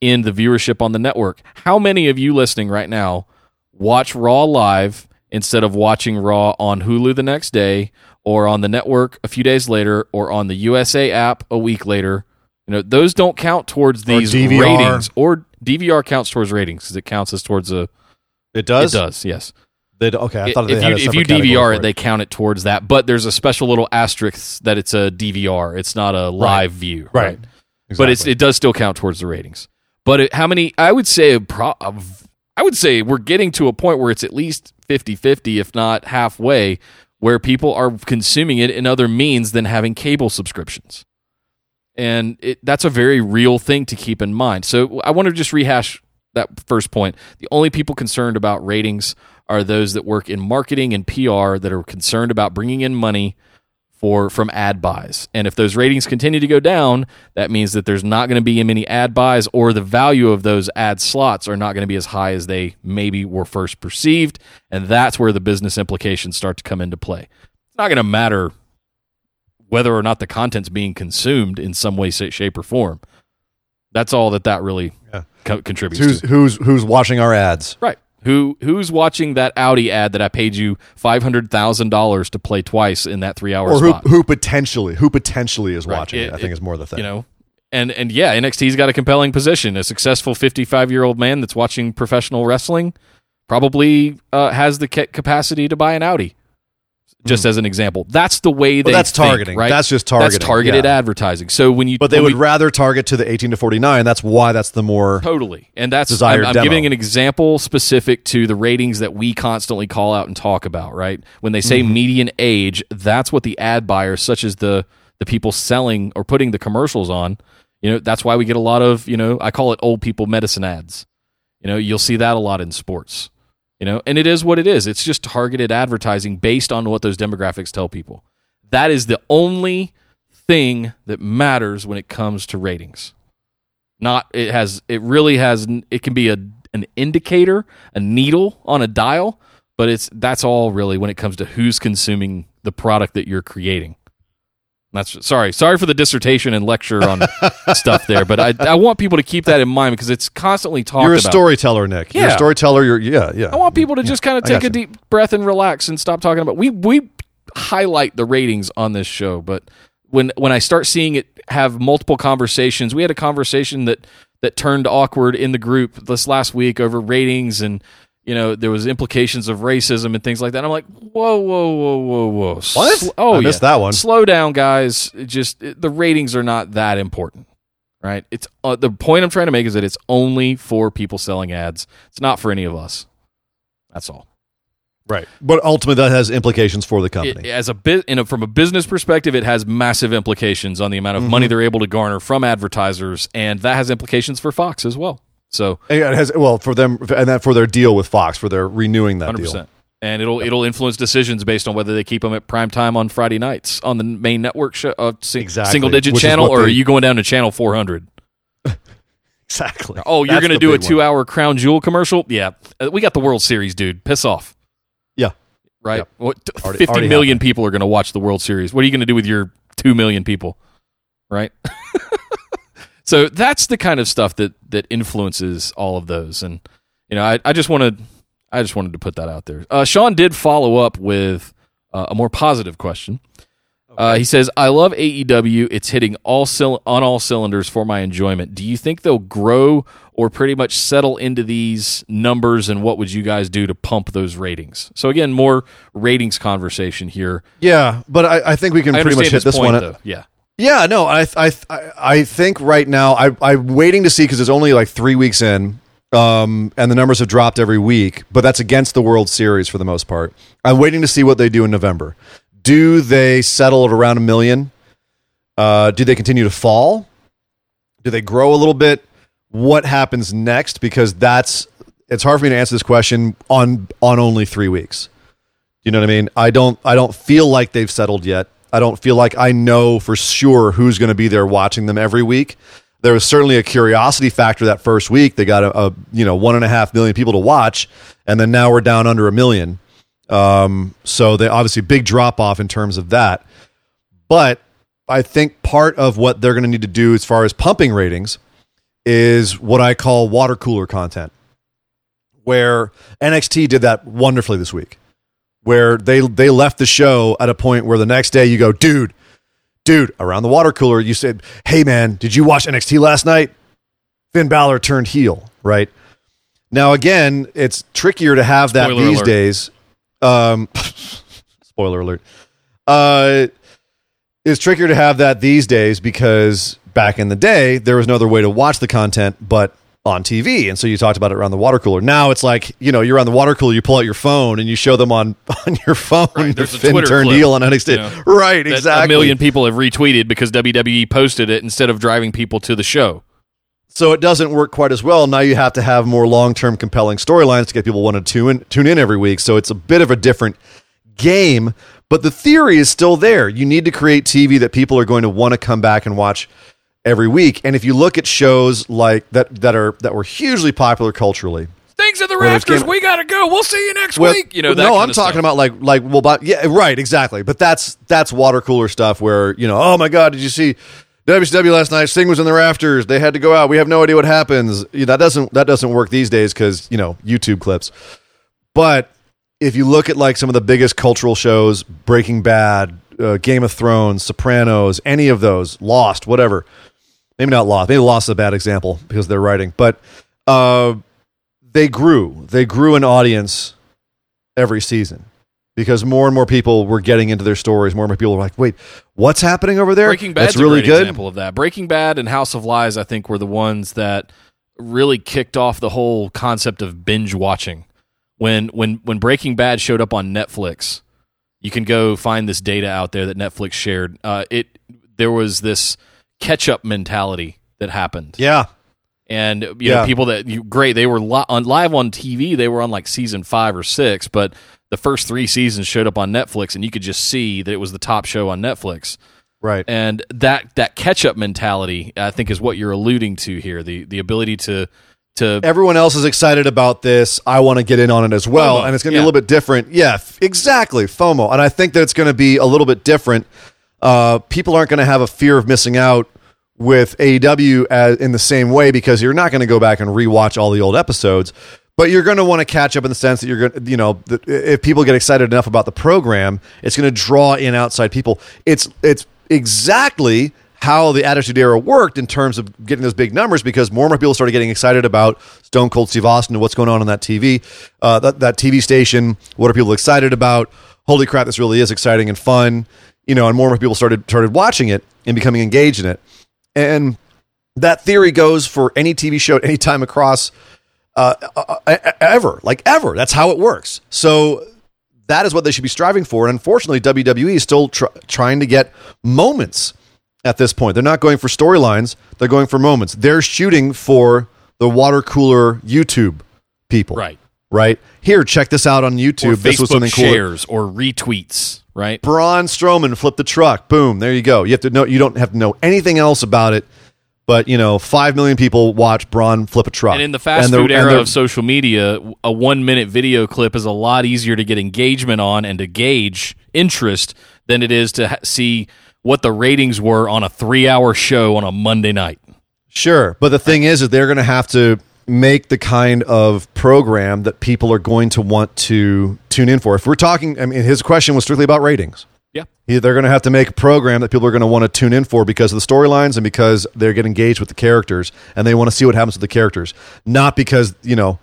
in the viewership on the network how many of you listening right now watch raw live instead of watching raw on hulu the next day or on the network a few days later or on the usa app a week later you know those don't count towards Or these DVR. ratings or dvr counts towards ratings because it counts as towards a It does. it does yes They okay, I thought if you a if you DVR it, they count it towards that. But there's a special little asterisk that it's a DVR. It's not a live view, Right. But it's it does still count towards the ratings. But it, how many? I would say a pro, I would say we're getting to a point where it's at least 50-50, if not halfway, where people are consuming it in other means than having cable subscriptions. And it, that's a very real thing to keep in mind. So I want to just rehash that first point. The only people concerned about ratings are those that work in marketing and PR that are concerned about bringing in money for from ad buys. And if those ratings continue to go down, that means that there's not going to be many ad buys or the value of those ad slots are not going to be as high as they maybe were first perceived, and that's where the business implications start to come into play. It's not going to matter whether or not the content's being consumed in some way shape or form. That's all that that really Yeah. co- contributes who's to. who's who's watching our ads? Right. Who who's watching that Audi ad that I paid you five hundred thousand dollars to play twice in that three hour Or who spot? who potentially who potentially is Right. watching it, It- I think it- is more the thing. you know and and yeah nxt's got a compelling position a successful 55 year old man that's watching professional wrestling probably uh, has the ca- capacity to buy an audi just as an example that's the way they Hmm. that's think, targeting. right That's just targeting, that's targeted yeah. advertising so when you but they would we- rather target to the 18 to 49. That's why that's the more Totally. And that's I'm, I'm demo. giving an example specific to the ratings that we constantly call out and talk about, right? When they Mm-hmm. say median age, that's what the ad buyers such as the the people selling or putting the commercials on, you know, that's why we get a lot of, you know, I call it old people medicine ads. You know, you'll see that a lot in sports. You know, and it is what it is. It's just targeted advertising based on what those demographics tell people. That is the only thing that matters when it comes to ratings. Not it has it really has it can be a an indicator, a needle on a dial, but it's that's all really when it comes to who's consuming the product that you're creating. That's sorry, sorry for the dissertation and lecture on stuff there, but I, I want people to keep that in mind because it's constantly talked You're a about. storyteller, Nick. You're a Yeah. storyteller. You're yeah, yeah. I want people to just kind of take a deep breath and relax and stop talking about. We we highlight the ratings on this show, but when when I start seeing it have multiple conversations, we had a conversation that that turned awkward in the group this last week over ratings and. You know, there was implications of racism and things like that. I'm like, whoa, whoa, whoa, whoa, whoa. What? Sl- oh, I missed yeah. that one. Slow down, guys. It just it- the ratings are not that important, right? It's uh, the point I'm trying to make is that it's only for people selling ads. It's not for any of us. That's all. Right. But ultimately, that has implications for the company. It, as a bit, in a, from a business perspective, it has massive implications on the amount of Mm-hmm. money they're able to garner from advertisers, and that has implications for Fox as well. So, And it has well for them and that for their deal with Fox for their renewing that hundred deal. percent, and it'll it'll influence decisions based on whether they keep them at prime time on Friday nights on the main network show, uh, Exactly, single digit which channel, or they- are you going down to channel four hundred? Exactly. Oh, you're going to do a one. two hour Crown Jewel commercial? Yeah, Uh, we got the World Series, dude. Piss off. Yeah. right? Yep. What Already- fifty already million people are going to watch the World Series? What are you going to do with your two million people? Right. so that's the kind of stuff that that influences all of those, and you know, I, I just wanted I just wanted to put that out there. Uh, Sean did follow up with uh, a more positive question. Uh, he says, "I love AEW. It's hitting all on all cylinders for my enjoyment. Do you think they'll grow or pretty much settle into these numbers? And what would you guys do to pump those ratings?" So again, more ratings conversation here. Yeah, but I, I think we can I pretty much hit his this point, one. though. Yeah, Yeah, no, I I I, think right now I I'm waiting to see because it's only like three weeks in, um, and the numbers have dropped every week. But that's against the World Series for the most part. I'm waiting to see what they do in November. Do they settle at around a million? Uh, do they continue to fall? Do they grow a little bit? What happens next? Because that's it's hard for me to answer this question on on only three weeks. You know what I mean? I don't I don't feel like they've settled yet. I don't feel like I know for sure who's going to be there watching them every week. There was certainly a curiosity factor that first week. They got a, a you know one and a half million people to watch, and then now we're down under a million. Um, so they obviously big drop off in terms of that. But I think part of what they're going to need to do as far as pumping ratings is what I call water cooler content, where NXT did that wonderfully this week where they they left the show at a point where the next day you go, dude, dude, around the water cooler, you said, hey man, did you watch NXT last night? Finn Balor turned heel, right? Now again, it's trickier to have that Spoiler these alert. days. Um, spoiler alert. Uh, it's trickier to have that these days because back in the day there was no other way to watch the content but on TV, and so you talked about it around the water cooler. Now it's like you know you're on the water cooler, you pull out your phone and you show them on on your phone. Right, there's a Finn Twitter turned clip, heel on NXT, you know, right? Exactly. a million people have retweeted because WWE posted it instead of driving people to the show. so it doesn't work quite as well. Now you have to have more long term compelling storylines to get people want to tune in, tune in every week. So it's a bit of a different game, but the theory is still there. You need to create TV that people are going to want to come back and watch every week. And if you look at shows like that that are that were hugely popular culturally, Things in the rafters. We gotta go. We'll see you next Well, week. You know. That no, I'm talking stuff. about like like well, but yeah, right, exactly. But that's that's water cooler stuff where you know, oh my god, did you see WCW last night? Sting was in the rafters. They had to go out. We have no idea what happens. That doesn't that doesn't work these days because you know YouTube clips. But if you look at like some of the biggest cultural shows, Breaking Bad, uh, Game of Thrones, Sopranos, any of those, Lost, whatever. Maybe not Lost. Maybe Lost is a bad example because they're writing, but uh, they grew. They grew an audience every season because more and more people were getting into their stories. More and more people were like, "Wait, what's happening over there?" Breaking Bad's That's really a great good. example of that. Breaking Bad and House of Lies, I think, were the ones that really kicked off the whole concept of binge watching. When when when Breaking Bad showed up on Netflix, you can go find this data out there that Netflix shared. Uh, it there was this catch up mentality that happened, Yeah, and you Yeah. know people that you great they were li- on live on TV. They were on like season five or six, but the first three seasons showed up on Netflix, and you could just see that it was the top show on Netflix. Right. And that that catch up mentality, I think, is what you're alluding to here. The the ability to to Everyone else is excited about this. I want to get in on it as well. FOMO, And it's going to be a little bit different. Yeah, f- exactly. FOMO. And I think that it's going to be a little bit different. Uh, people aren't going to have a fear of missing out with AEW as, in the same way because you're not going to go back and rewatch all the old episodes. But you're going to want to catch up in the sense that you're going to, you know, if people get excited enough about the program, it's going to draw in outside people. It's it's exactly how the Attitude Era worked in terms of getting those big numbers because more and more people started getting excited about Stone Cold Steve Austin and what's going on on that TV, uh, that, that TV station. What are people excited about? Holy crap, this really is exciting and fun. You know, and more and more people started started watching it and becoming engaged in it. And that theory goes for any TV show at any time across uh, uh, uh, ever, like ever. That's how it works. So that is what they should be striving for. And unfortunately, WWE is still tr- trying to get moments at this point. They're not going for storylines, they're going for moments. They're shooting for the water cooler YouTube people. right Right? Here, check this out on YouTube. or this was Facebook something cool. shares or retweets. Right. Braun Strowman flipped the truck. Boom. There you go. You have to know you don't have to know anything else about it. But you know, five million people watch Braun flip a truck. And in the fast food era of social media, a one minute video clip is a lot easier to get engagement on and to gauge interest than it is to ha- see what the ratings were on a three hour show on a Monday night. Sure, but the thing is, is they're going to have to make the kind of program that people are going to want to tune in for. If we're talking, I mean, his question was strictly about ratings. Yeah. He- They're going to have to make a program that people are going to want to tune in for because of the storylines and because they get engaged with the characters and they want to see what happens with the characters, not because you know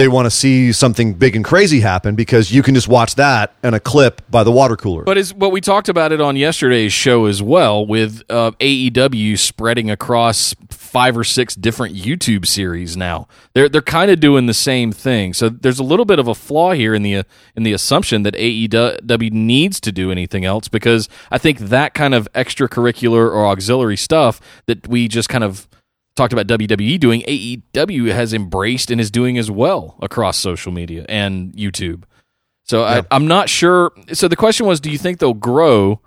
they want to see something big and crazy happen because you can just watch that and a clip by the water cooler. But is what we talked about it on yesterday's show as well, with uh, AEW spreading across five or six different YouTube series now. They're they're kind of doing the same thing. So there's a little bit of a flaw here in the in the assumption that AEW needs to do anything else because I think that kind of extracurricular or auxiliary stuff that we just kind of talked about WWE doing, AEW has embraced and is doing as well across social media and YouTube. So I, I'm not sure. So the question was, do you think they'll grow,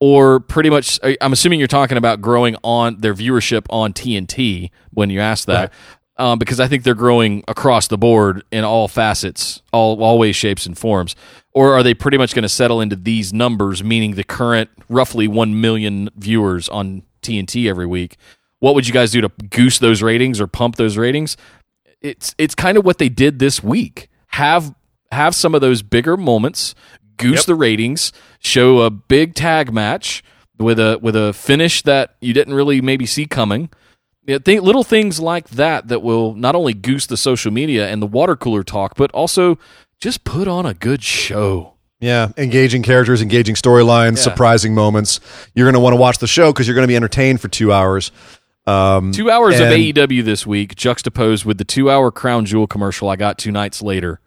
or pretty much? I'm assuming you're talking about growing on their viewership on TNT when you ask that, um, because I think they're growing across the board in all facets, all all ways, shapes, and forms. Or are they pretty much going to settle into these numbers, meaning the current roughly one million viewers on TNT every week? What would you guys do to goose those ratings or pump those ratings? it's it's kind of what they did this week. Have have some of those bigger moments, goose the ratings, show a big tag match with a with a finish that you didn't really maybe see coming. Yeah, think little things like that that will not only goose the social media and the water cooler talk, but also just put on a good show. Yeah, engaging characters, engaging storylines, Yeah. surprising moments. You're going to want to watch the show because you're going to be entertained for two hours. Um, Two hours of AEW this week, juxtaposed with the two-hour Crown Jewel commercial I got two nights later.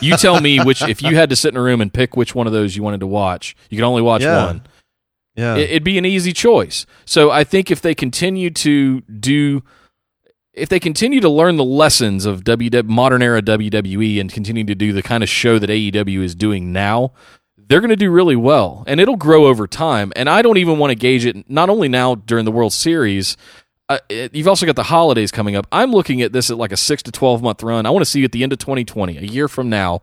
You tell me which. If you had to sit in a room and pick which one of those you wanted to watch, you could only watch Yeah. one. yeah, It- It'd be an easy choice. So I think if they continue to do, if they continue to learn the lessons of WW, modern era WWE and continue to do the kind of show that AEW is doing now, they're going to do really well, and it'll grow over time. And I don't even want to gauge it not only now during the World Series. Uh, you've also got the holidays coming up. I'm looking at this at like a six to twelve month run. I want to see at the end of 2020, a year from now,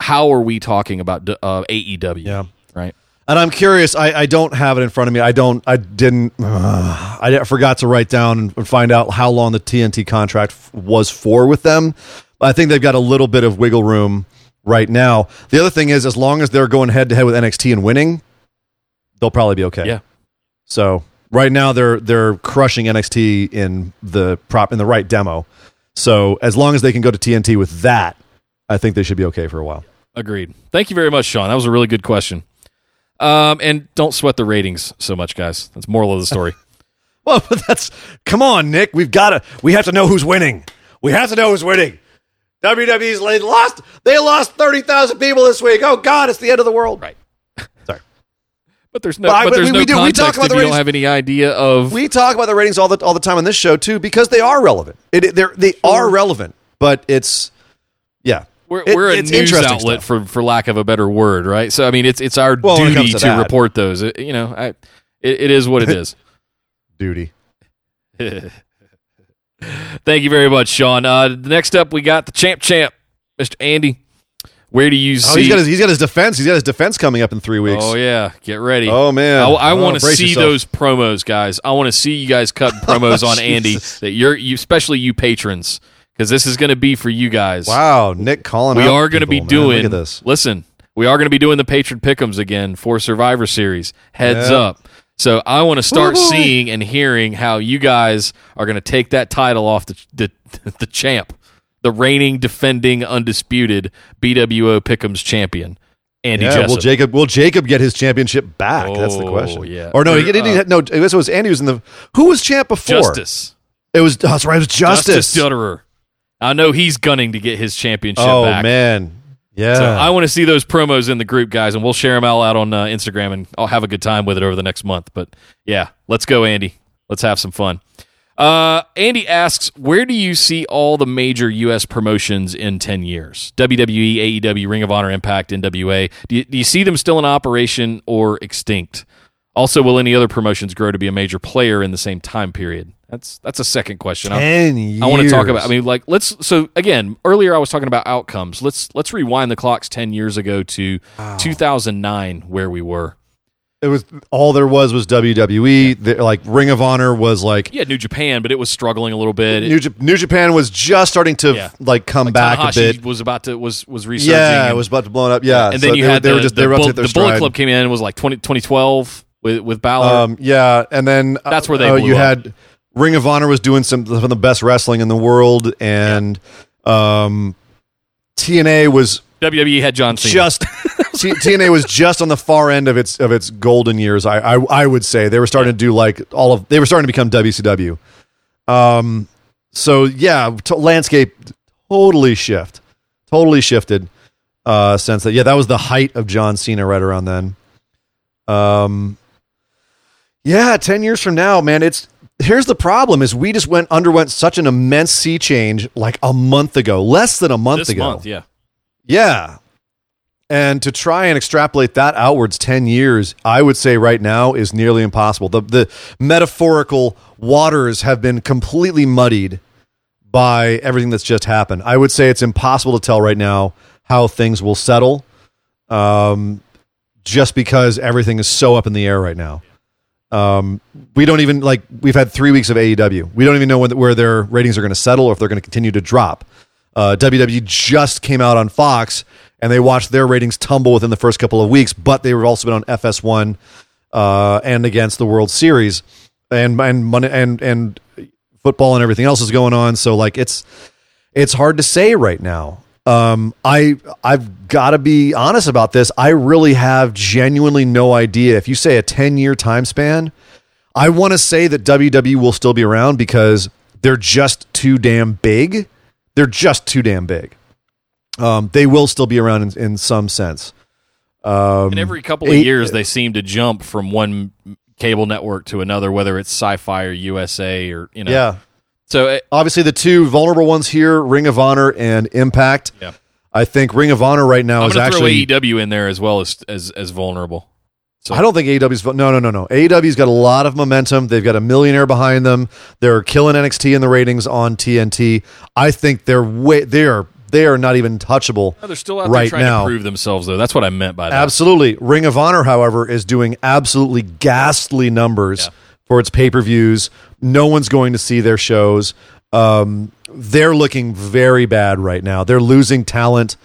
how are we talking about uh, AEW? Yeah. right. and I'm curious. I, I don't have it in front of me. I don't. I didn't. uh, I forgot to write down and find out how long the TNT contract f- was for with them. I think they've got a little bit of wiggle room right now. The other thing is, as long as they're going head to head with NXT and winning, they'll probably be okay. Yeah. So right now they're they're crushing NXT in the prop in the right demo. So as long as they can go to TNT with that, I think they should be okay for a while. Agreed. Thank you very much, Sean. That was a really good question. Um, and don't sweat the ratings so much, guys. That's moral of the story. Well, but that's come on, Nick. We've got to. We have to know who's winning. We have to know who's winning. WWE's they lost. They lost thirty thousand people this week. Oh God, it's the end of the world. Right. But there's no, But I- but there's we- no we do- we talk about the you don't have any idea of. We talk about the ratings all the all the time on this show too because they are relevant. It, they're they are relevant, but it's yeah. we're, It- we're a news outlet stuff. for, for lack of a better word, right? So I mean, it's it's our Well, it duty to, to report those. It- you know, I it, it is what it is. Duty. Thank you very much, Sean. Uh, next up, we got the champ champ, Mr. Andy. Where do you Oh, see? he's got his he's got his defense. He's got his defense coming up in three weeks. Oh yeah, get ready. Oh, man. I, I Oh, want to see yourself. those promos, guys. I want to see you guys cut promos on oh, Andy. That you're, you, especially you patrons, because this is going to be for you guys. Wow, Nick calling. we out are going to be man. doing. Look at this. Listen, we are going to be doing the patron pickums again for Survivor Series. Heads Yeah. up. So I want to start seeing and hearing how you guys are going to take that title off the the, the champ, the reigning, defending, undisputed BWO Pickums champion, Andy Yeah, Jessup. will Jacob will Jacob get his championship back? That's the Oh, question. yeah. Or no, he didn't. uh, no, it was, Andy was in the. Who was champ before? Justice. It was. Oh, that's right. It was Justice. Justice Stutterer. I know he's gunning to get his championship oh back. man, yeah. So I want to see those promos in the group, guys, and we'll share them all out on uh, Instagram, and I'll have a good time with it over the next month. But yeah, let's go, Andy. Let's have some fun. Uh, Andy asks, where do you see all the major U.S. promotions in 10 years? WWE, AEW, Ring of Honor, Impact, NWA. Do you, do you see them still in operation or extinct? Also, will any other promotions grow to be a major player in the same time period? That's that's a second question. I- years. I want to talk about. I mean, like let's. So again, earlier I was talking about outcomes. Let's let's rewind the clocks ten years ago to 2009, where we were. It was all there was was WWE. The- like Ring of Honor was like. yeah, New Japan, but it was struggling a little bit. New, New Japan was just starting to Yeah. like come like back a bit. was about to was was resurging. Yeah, it was about to blow it up. Yeah, and then so you they, had they the, were just the, they were about Bull- to hit their the Bullet. Club came in. It was like 20, 2012 with with Balor. Um, yeah, and then That's where they uh, blew you up. had Ring of Honor was doing some, some of the best wrestling in the world, and um, TNA was WWE had John Cena. just T- TNA was just on the far end of its of its golden years. I I, I would say they were starting to do like all of they were starting to become WCW. Um, so yeah, t- landscape totally shift, totally shifted. Uh, since that, yeah, that was the height of John Cena right around then. Um, yeah, ten years from now, man, it's here's the problem: is we just went underwent such an immense sea change like a month ago, less than a month this ago. month. Yeah, Yeah. And to try and extrapolate that outwards 10 years, I would say right now is nearly impossible. The the metaphorical waters have been completely muddied by everything that's just happened. I would say it's impossible to tell right now how things will settle. Um just because everything is so up in the air right now. Um, we don't even like we've had three weeks of AEW. We don't even know when, where their ratings are going to settle or if they're going to continue to drop. Uh, WWE just came out on Fox and they watched their ratings tumble within the first couple of weeks, but they were also been on FS1 uh, and against the World Series and and and and football and everything else is going on. So like it's it's hard to say right now. Um, I I've got to be honest about this. I really have genuinely no idea. If you say a ten year time span, I want to say that WWE will still be around because they're just too damn big. They're just too damn big. Um, they will still be around in, in some sense. Um, and every couple of eight- years they seem to jump from one cable network to another, whether it's Sci-Fi or USA or you know. yeah. So uh, Obviously, the two vulnerable ones here: Ring of Honor and Impact. Yeah. I think Ring of Honor right now I'm is throw actually. AEW in there as well as as as vulnerable. So I don't think AEW's no no no no. AEW's got a lot of momentum. They've got a millionaire behind them. They're killing NXT in the ratings on TNT. I think they're way they are they are not even touchable No, they're still out there right trying now. to prove themselves, though. That's what I meant by that. Absolutely. Ring of Honor, however, is doing absolutely ghastly numbers Yeah. for its pay per views. No one's going to see their shows. Um, they're looking very bad right now. They're losing talent.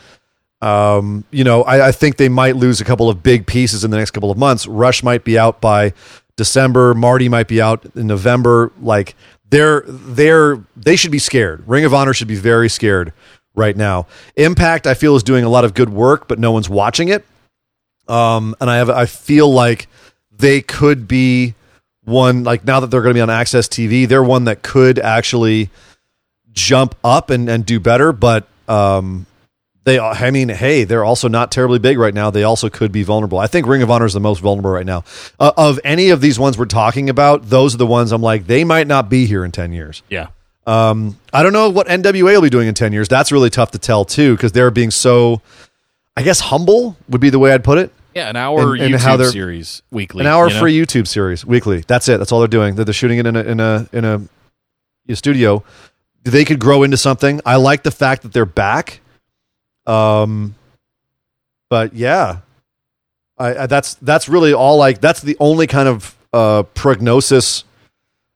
Um, you know, I, I think they might lose a couple of big pieces in the next couple of months. Rush might be out by December. Marty might be out in November. Like they're they're they should be scared. Ring of Honor should be very scared right now. Impact, I feel, is doing a lot of good work, but no one's watching it. Um, and I have I feel like they could be one like now that they're going to be on AXS TV, they're one that could actually jump up and, and do better. But um, they, I mean, hey, they're also not terribly big right now. They also could be vulnerable. I think Ring of Honor is the most vulnerable right now. Uh, of any of these ones we're talking about, those are the ones I'm like, they might not be here in 10 years. Yeah. Um, I don't know what NWA will be doing in 10 years. That's really tough to tell, too, because they're being so, I guess, humble would be the way I'd put it. Yeah, an hour And- and YouTube series weekly. An hour you know? free YouTube series weekly. That's it. That's all they're doing. They're, they're shooting it in a in a in a, a studio. They could grow into something. I like the fact that they're back. Um, but yeah, I, I that's that's really all. Like that's the only kind of uh, prognosis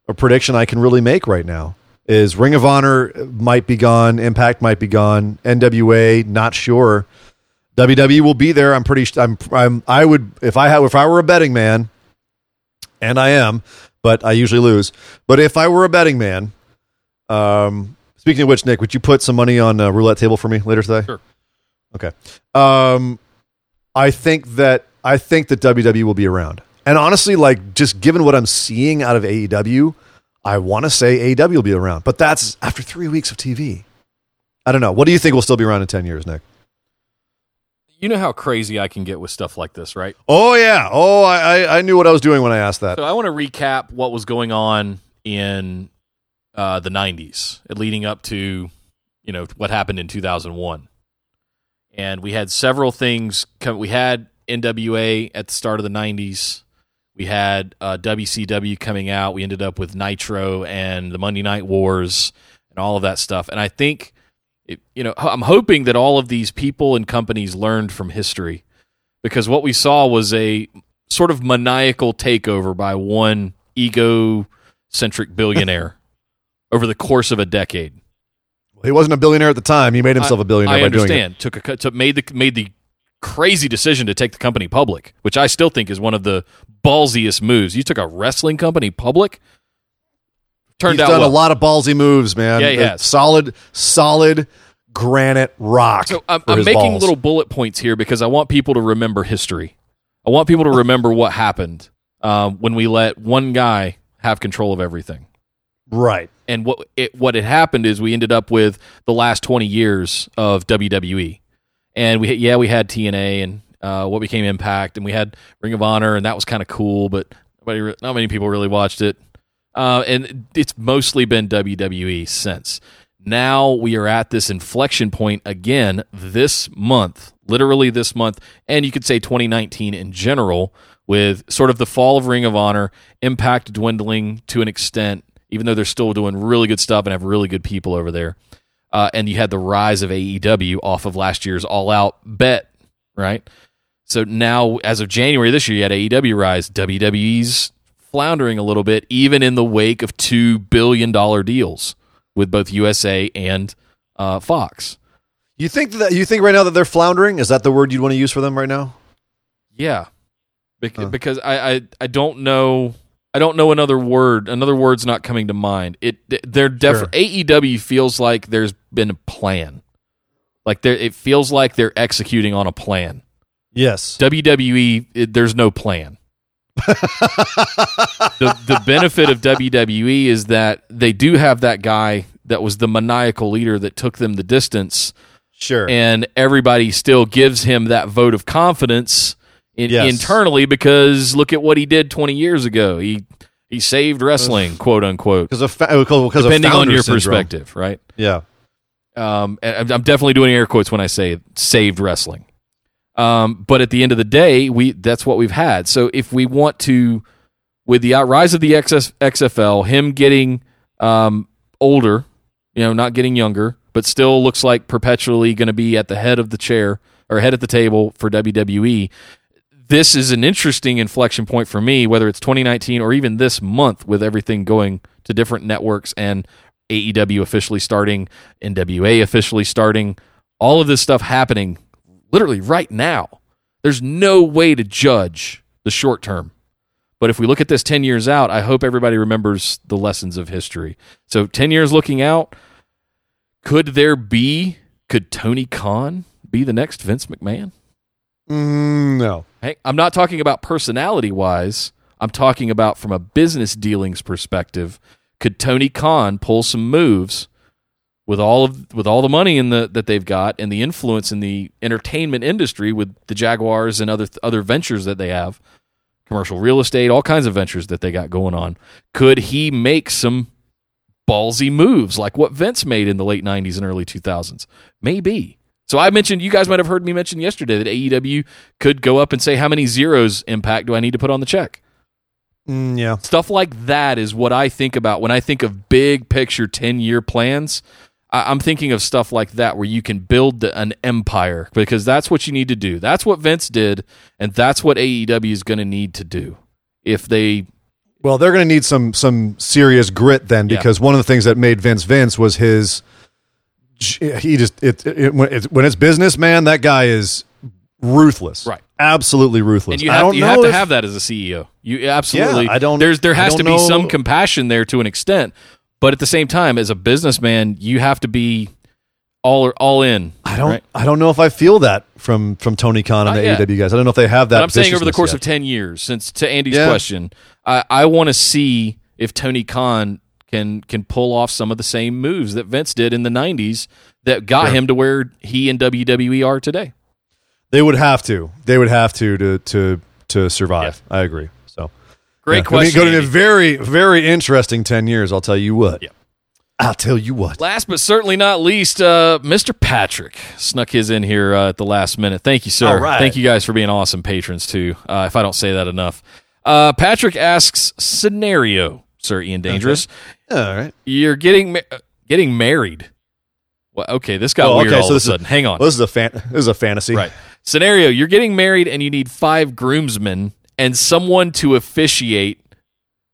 or prediction I can really make right now. Is Ring of Honor might be gone, Impact might be gone, NWA not sure. WWE will be there. I'm pretty. I'm. I'm. I would if I had if I were a betting man, and I am, but I usually lose. But if I were a betting man, um, speaking of which, Nick, would you put some money on a roulette table for me later today? Sure. Okay. Um, I think that I think that WWE will be around, and honestly, like just given what I'm seeing out of AEW, I want to say AEW will be around. But that's after three weeks of TV. I don't know. What do you think will still be around in ten years, Nick? You know how crazy I can get with stuff like this, right? Oh yeah. Oh, I I, I knew what I was doing when I asked that. So I want to recap what was going on in uh, the '90s, leading up to you know what happened in 2001. And we had several things. Come, we had NWA at the start of the '90s. We had uh, WCW coming out. We ended up with Nitro and the Monday Night Wars and all of that stuff. And I think, it, you know, I'm hoping that all of these people and companies learned from history because what we saw was a sort of maniacal takeover by one egocentric billionaire over the course of a decade. He wasn't a billionaire at the time. He made himself a billionaire I by doing it. understand. Took a cut- took made the made the crazy decision to take the company public, which I still think is one of the ballsiest moves. You took a wrestling company public. Turned He's out done well. a lot of ballsy moves, man. Yeah, he has. Solid, solid granite rock. So I'm, I'm making balls. little bullet points here because I want people to remember history. I want people to remember what happened um, when we let one guy have control of everything. right. and what it what had happened is we ended up with the last 20 years of WWE. And we yeah, we had TNA and uh, what became Impact and we had Ring of Honor and that was kind of cool, but nobody, not many people really watched it. Uh, and it's mostly been WWE since. Now we are at this inflection point again this month, literally this month, and you could say 2019 in general, with sort of the fall of Ring of Honor, Impact dwindling to an extent, even though they're still doing really good stuff and have really good people over there. Uh, and you had the rise of AEW off of last year's All Out bet, right? So now, as of January this year, you had AEW rise. WWE's floundering a little bit, even in the wake of two billion dollar deals with both USA and uh, Fox. You think that you think right now that they're floundering? Is that the word you'd want to use for them right now? Yeah, Bec- Huh. because I, I I don't know I don't know another word. Another word's not coming to mind. It they're def- AEW feels like there's been a plan. Like there, it feels like they're executing on a plan. Yes. WWE, it, there's no plan. the the benefit of WWE is that they do have that guy that was the maniacal leader that took them the distance, Sure. and everybody still gives him that vote of confidence in, Yes. internally because look at what he did 20 years ago. He he saved wrestling, quote unquote. because of fa- because of Depending on your syndrome. perspective, right? Yeah. Um, I'm definitely doing air quotes when I say saved wrestling. Um, but at the end of the day, we that's what we've had. So if we want to, with the rise of the XS, XFL, him getting um, older, you know, not getting younger, but still looks like perpetually going to be at the head of the chair or head at the table for WWE. This is an interesting inflection point for me, whether it's 2019 or even this month, with everything going to different networks and AEW officially starting, NWA officially starting, all of this stuff happening literally right now. There's no way to judge the short term. But if we look at this 10 years out, I hope everybody remembers the lessons of history. So 10 years looking out, could there be, could Tony Khan be the next Vince McMahon? Mm, no. Hey, I'm not talking about personality wise. I'm talking about from a business dealings perspective. Could Tony Khan pull some moves with all of with all the money in the that they've got and the influence in the entertainment industry with the Jaguars and other other ventures that they have, commercial real estate, all kinds of ventures that they got going on. Could he make some ballsy moves like what Vince made in the late 90s and early 2000s? Maybe. So I mentioned, you guys might have heard me mention yesterday that AEW could go up and say, how many zeros impact do I need to put on the check? Mm, yeah. Stuff like that is what I think about when I think of big picture 10 year plans. I- I'm thinking of stuff like that where you can build the, an empire because that's what you need to do. That's what Vince did, and that's what AEW is going to need to do. If they, Well, they're going to need some some serious grit then, Yeah. because one of the things that made Vince Vince was his. He just it, it, when it's when it's business, man. That guy is ruthless, Right. Absolutely ruthless. and you I have, don't you know have to have that as a CEO. You absolutely, Yeah, I don't- There's there has to be know- some compassion there to an extent, but at the same time, as a businessman, you have to be all all in. I don't. right? I don't know if I feel that from from Tony Khan and Not the yet. AEW guys. I don't know if they have that. But I'm saying over the course yet. of 10 years, since to Andy's Yeah. question, I, I want to see if Tony Khan can can pull off some of the same moves that Vince did in the 90s that got Sure. him to where he and WWE are today. they would have to. They would have to to to to survive. I agree. So Great yeah. question. I mean, go to a very very interesting ten years. I'll tell you what. Yeah. I'll tell you what. Last but certainly not least, uh, Mr. Patrick snuck his in here uh, at the last minute. Thank you, sir. All right. Thank you guys for being awesome patrons too. Uh, if I don't say that enough, uh, Patrick asks scenario, Sir Ian Dangerous. Oh, all right. You're getting ma- getting married. Well, okay, this got Oh, weird okay, all so of a this is- sudden. Hang on. Well, this is a fan. This is a fantasy. Right. Scenario You're getting married and you need five groomsmen and someone to officiate.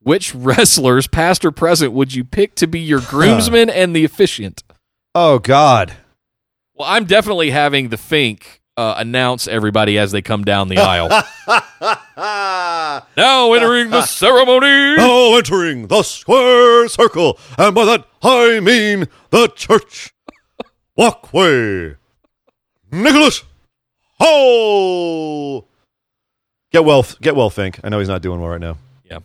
Which wrestlers, past or present, would you pick to be your groomsman and the officiant? Oh God. Well, I'm definitely having the Fink uh, announce everybody as they come down the aisle. now entering the ceremony. Now entering the square circle, and by that I mean the church walkway. Nicholas Ho. Get well, get well, Fink. I know he's not doing well right now. Yeah.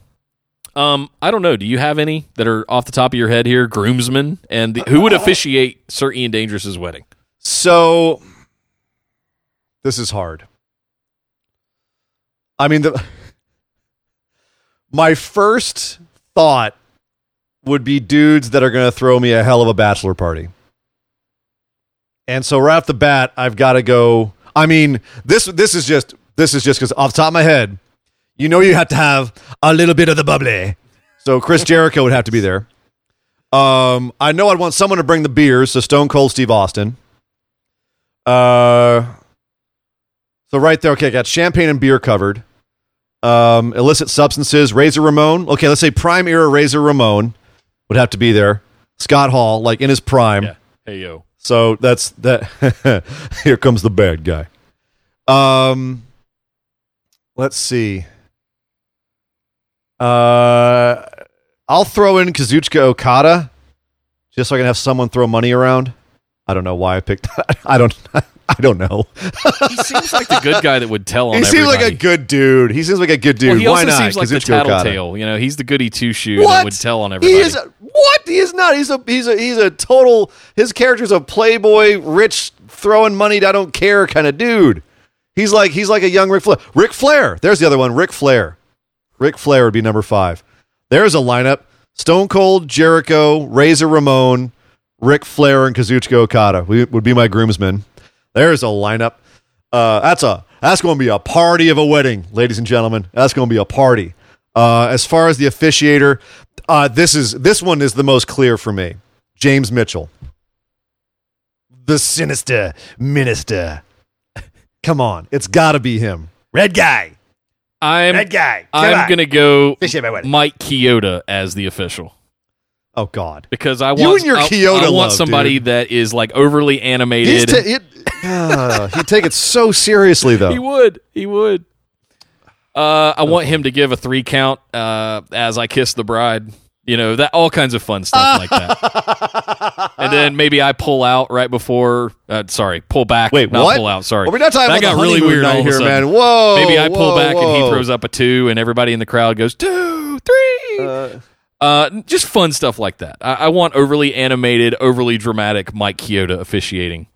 Um, I don't know. Do you have any that are off the top of your head here? Groomsmen and the, who would officiate Sir Ian Dangerous's wedding? So this is hard. I mean, the my first thought would be dudes that are going to throw me a hell of a bachelor party. And so right off the bat, I've got to go. I mean, this this is just this is just because off the top of my head, you know, you have to have a little bit of the bubbly. So Chris Jericho would have to be there. Um, I know I'd want someone to bring the beers. So Stone Cold Steve Austin. Uh, so right there, okay, got champagne and beer covered. Um, illicit substances, Razor Ramon. Okay, let's say prime era Razor Ramon would have to be there. Scott Hall, like in his prime. Yeah. Hey yo. So that's that. Here comes the bad guy. Um, let's see. Uh, I'll throw in Kazuchika Okada, just so I can have someone throw money around. I don't know why I picked that. I don't. I don't know. He seems like the good guy that would tell on everybody. he seems like a good dude. He seems like a good dude. Well, he why also not? seems like the tattletale. You know, he's the goody two shoe What? would tell on everybody. He is a, what? He is not. He's a he's a he's a total. His character's a playboy, rich, throwing money. I don't care kind of dude. He's like he's like a young Ric Flair. Ric Flair. There's the other one. Ric Flair. Ric Flair would be number five. There's a lineup: Stone Cold, Jericho, Razor Ramon, Ric Flair, and Kazuchika Okada we, would be my groomsmen. There's a lineup. Uh, that's a that's going to be a party of a wedding, ladies and gentlemen. That's going to be a party. Uh, as far as the officiator, uh, this is this one is the most clear for me. James Mitchell, the sinister minister. Come on, it's got to be him. Red guy, I'm red guy. Come I'm on. gonna go Officiate my wedding. Mike Chioda as the official Oh God, because I want You and your I, Chioda I want love, somebody dude. that is like overly animated. ta- it, uh, he'd take it so seriously though. He would. He would. Uh, I want him to give a three count uh, as I kiss the bride. You know that all kinds of fun stuff like that. And then maybe I pull out right before. Uh, sorry, pull back. Wait, not what? Pull out. Sorry. Well, we're not talking that about got really weird all here, man. Whoa, Maybe I pull whoa, back and he throws up a two, and everybody in the crowd goes two, three. Uh, just fun stuff like that. I, I want overly animated, overly dramatic Mike Chioda officiating.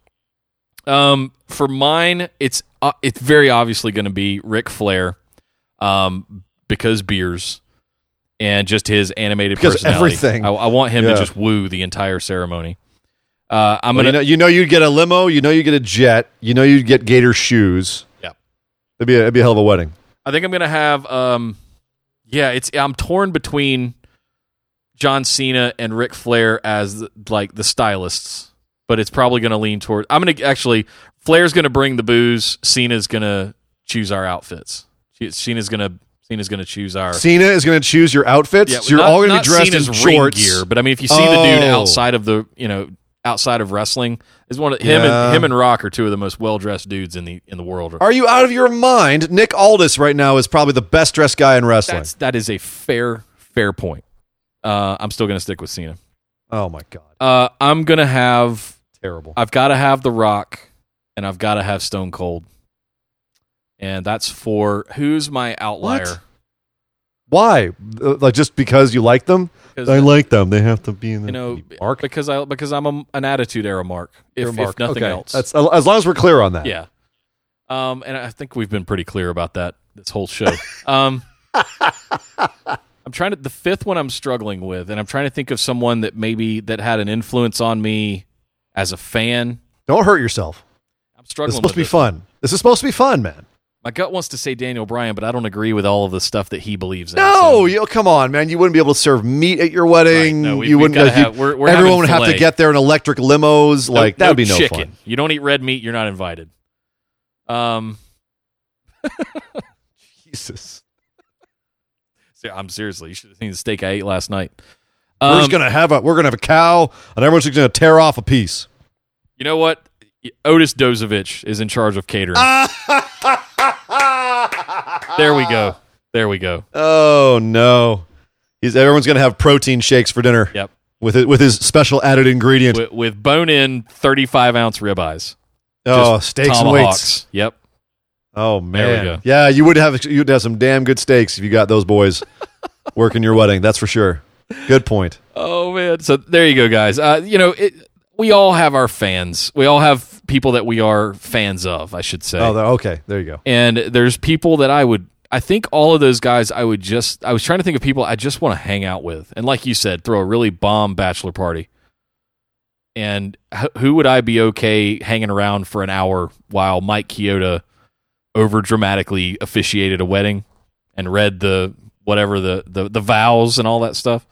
Um, for mine, it's uh, it's very obviously going to be Ric Flair, um, because beers and just his animated Because personality. everything. I, I want him Yeah. to just woo the entire ceremony. Uh, I'm Well, gonna. you know, you know, you'd get a limo. You know, you get a jet. You know, you'd get Gator shoes. Yeah. it'd be a, it'd be a hell of a wedding. I think I'm gonna have. Um, yeah, it's. I'm torn between John Cena and Ric Flair as like the stylists, but it's probably gonna lean toward. I'm gonna actually. Flair's gonna bring the booze. Cena's gonna choose our outfits. Cena's gonna. Cena's gonna choose our. Cena is going to choose your outfits. Yeah, so you're not- all going to be dressed Cena's in ring shorts. gear, but I mean, if you see the dude Oh. outside of the, you know, outside of wrestling, is one of him Yeah. and him and Rock are two of the most well dressed dudes in the in the world. Are you out of your mind? Nick Aldis right now is probably the best dressed guy in wrestling. That's that is a fair fair point. Uh, I'm still gonna stick with Cena. oh my god, Uh, I'm gonna have. terrible. I've got to have The Rock, and I've got to have Stone Cold, and that's for who's my outlier. What? Why? Uh, Like just because you like them? 'Cause, I like them. They have to be in the you know, mark. because I because I'm a, an attitude era mark. If, mark. if nothing Okay. else, That's as long as we're clear on that. Yeah. Um, and I think we've been pretty clear about that this whole show. um, I'm trying to the fifth one I'm struggling with, and I'm trying to think of someone that maybe that had an influence on me as a fan. Don't hurt yourself. I'm This struggling. is supposed to be fun. This is supposed to be fun, man. My gut wants to say Daniel Bryan, but I don't agree with all of the stuff that he believes in. No, so- you come on, man. You wouldn't be able to serve meat at your wedding. Right. No, we- you wouldn't. gotta you- have- we're- we're everyone would have to get there in electric limos. No- like that no would be no chicken. fun. You don't eat red meat, you're not invited. Um, Jesus. I'm seriously. You should have seen the steak I ate last night. we're Um, just gonna have a we're gonna have a cow, and everyone's just gonna tear off a piece. You know what? Otis Dozovich is in charge of catering. there we go. There we go. Oh no. He's everyone's gonna have protein shakes for dinner. Yep. With it with his special added ingredient. With, with bone-in 35 ounce ribeyes. oh, steaks and tomahawks. weights. Yep. Oh man. There we go. Yeah, you would have you'd have some damn good steaks if you got those boys working your wedding. That's for sure. Good point. Oh man. So there you go, guys. Uh, you know, it, we all have our fans. We all have people that we are fans of. I should say. Oh, okay. There you go. and there's people that I would I think all of those guys I would just I was trying to think of people I just want to hang out with and like you said throw a really bomb bachelor party. And who would I be okay hanging around for an hour while Mike Chioda over dramatically officiated a wedding and read the whatever the the, the vows and all that stuff?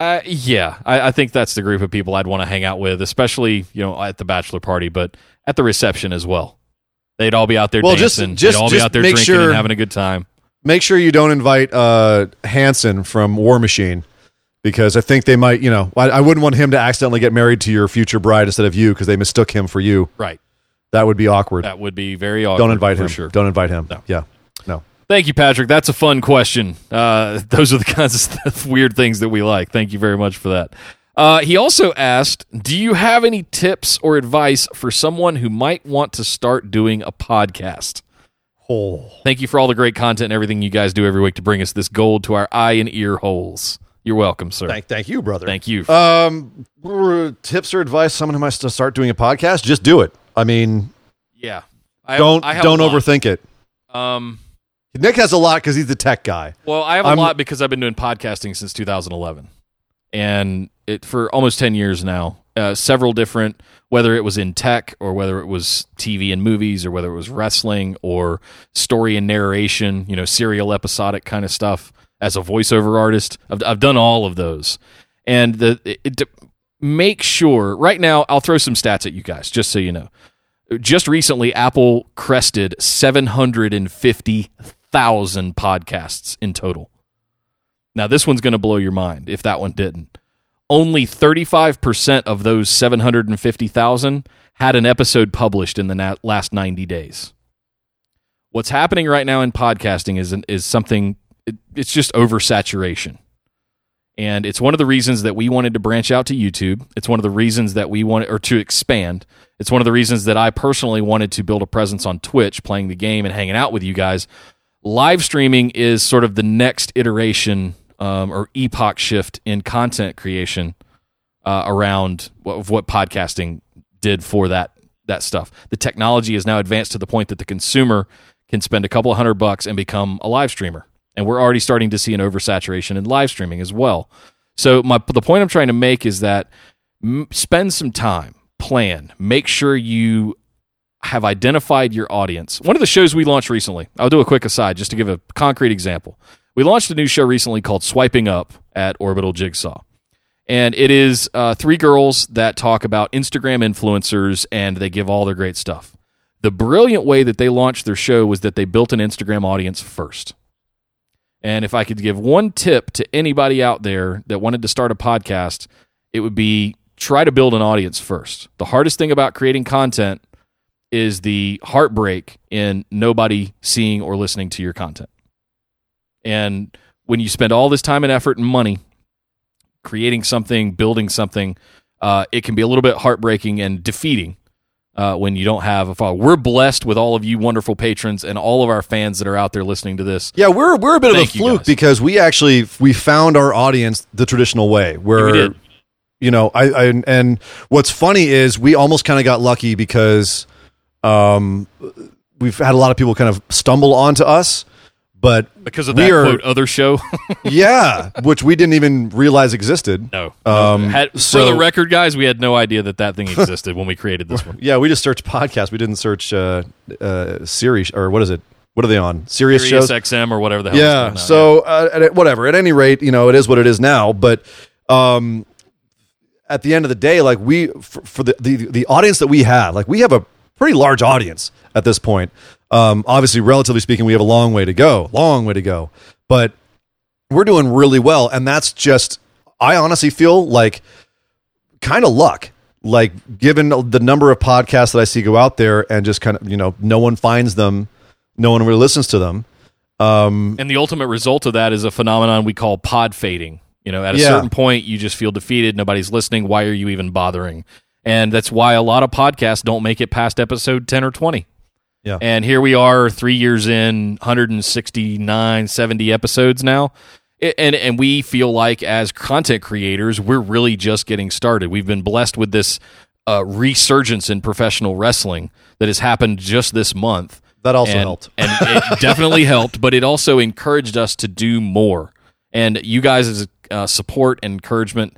Uh, yeah, I, I think that's the group of people I'd want to hang out with, especially you know at the bachelor party, but at the reception as well. They'd all be out there Well, just- dancing. just- They'd all be out there drinking sure- and having a good time. Make sure you don't invite uh Hanson from War Machine. Because I think they might, you know, I, I wouldn't want him to accidentally get married to your future bride instead of you because they mistook him for you. Right. That would be awkward. That would be very awkward. don't invite for him. Sure. Don't invite him. No. Yeah. No. Thank you, Patrick. That's a fun question. Uh, those are the kinds of stuff, weird things that we like. Thank you very much for that. Uh, he also asked, "Do you have any tips or advice for someone who might want to start doing a podcast?" Oh. Thank you for all the great content and everything you guys do every week to bring us this gold to our eye and ear holes. You're welcome, sir. Thank, thank you, brother. Thank you. Um, tips or advice? Someone who wants to start doing a podcast? Just do it. I mean, yeah. I have- don't I have don't overthink it. Um, Nick has a lot because he's the tech guy. Well, I have a I'm- lot because I've been doing podcasting since 2011, and it for almost 10 years now. Uh, several different, whether it was in tech or whether it was TV and movies or whether it was wrestling or story and narration, you know, serial episodic kind of stuff. As a voiceover artist, I've, I've done all of those, and the it, it, make sure right now. I'll throw some stats at you guys just so you know. Just recently, Apple crested 750,000 podcasts in total. Now, this one's going to blow your mind if that one didn't. Only 35% of those 750,000 had an episode published in the na- last 90 days. What's happening right now in podcasting is, is something, it, it's just oversaturation. And it's one of the reasons that we wanted to branch out to YouTube. It's one of the reasons that we wanted, or to expand. It's one of the reasons that I personally wanted to build a presence on Twitch, playing the game and hanging out with you guys. Live streaming is sort of the next iteration um, or epoch shift in content creation uh, around what, what podcasting did for that that stuff. The technology is now advanced to the point that the consumer can spend a couple of hundred bucks and become a live streamer, and we're already starting to see an oversaturation in live streaming as well. So my the point I'm trying to make is that M- spend some time, plan, make sure you have identified your audience. One of the shows we launched recently, I'll do a quick aside just to give a concrete example. We launched a new show recently called Swiping Up at Orbital Jigsaw. And it is uh, three girls that talk about Instagram influencers and they give all their great stuff. The brilliant way that they launched their show was that they built an Instagram audience first. And if I could give one tip to anybody out there that wanted to start a podcast, it would be try to build an audience first. The hardest thing about creating content is the heartbreak in nobody seeing or listening to your content. And when you spend all this time and effort and money creating something, building something, uh, it can be a little bit heartbreaking and defeating uh, when you don't have a follow. We're blessed with all of you wonderful patrons and all of our fans that are out there listening to this. Yeah, we're we're a bit Thank of a fluke because we actually we found our audience the traditional way. Where we did. you know, I, I and what's funny is we almost kind of got lucky because um we've had a lot of people kind of stumble onto us, but Because of that are- quote other show. yeah, which we didn't even realize existed. no. Um, Had, for so- the record, guys, we had no idea that that thing existed when we created this one. Yeah, we just searched podcast. We didn't search uh uh Siri or what is it? What are they on? Serious Sirius shows? XM or whatever the hell. yeah. it's called now, So uh, at, whatever. At any rate, you know, it is what it is now. But um, at the end of the day, like we for, for the, the the audience that we have, like we have a pretty large audience at this point. Um, obviously, relatively speaking, we have a long way to go. Long way to go. But we're doing really well, and that's just. I honestly feel like kind of luck. Like given the number of podcasts that I see go out there, and just kind of you know, no one finds them, no one really listens to them. Um, And the ultimate result of that is a phenomenon we call pod fading. You know, at a Yeah. certain point, you just feel defeated. Nobody's listening. Why are you even bothering? And that's why a lot of podcasts don't make it past episode 10 or 20. Yeah. And here we are, three years in, 169, 70 episodes now. And, and we feel like, as content creators, we're really just getting started. We've been blessed with this uh, resurgence in professional wrestling that has happened just this month that also and, helped. and it definitely helped, but it also encouraged us to do more. And you guys' uh, support and encouragement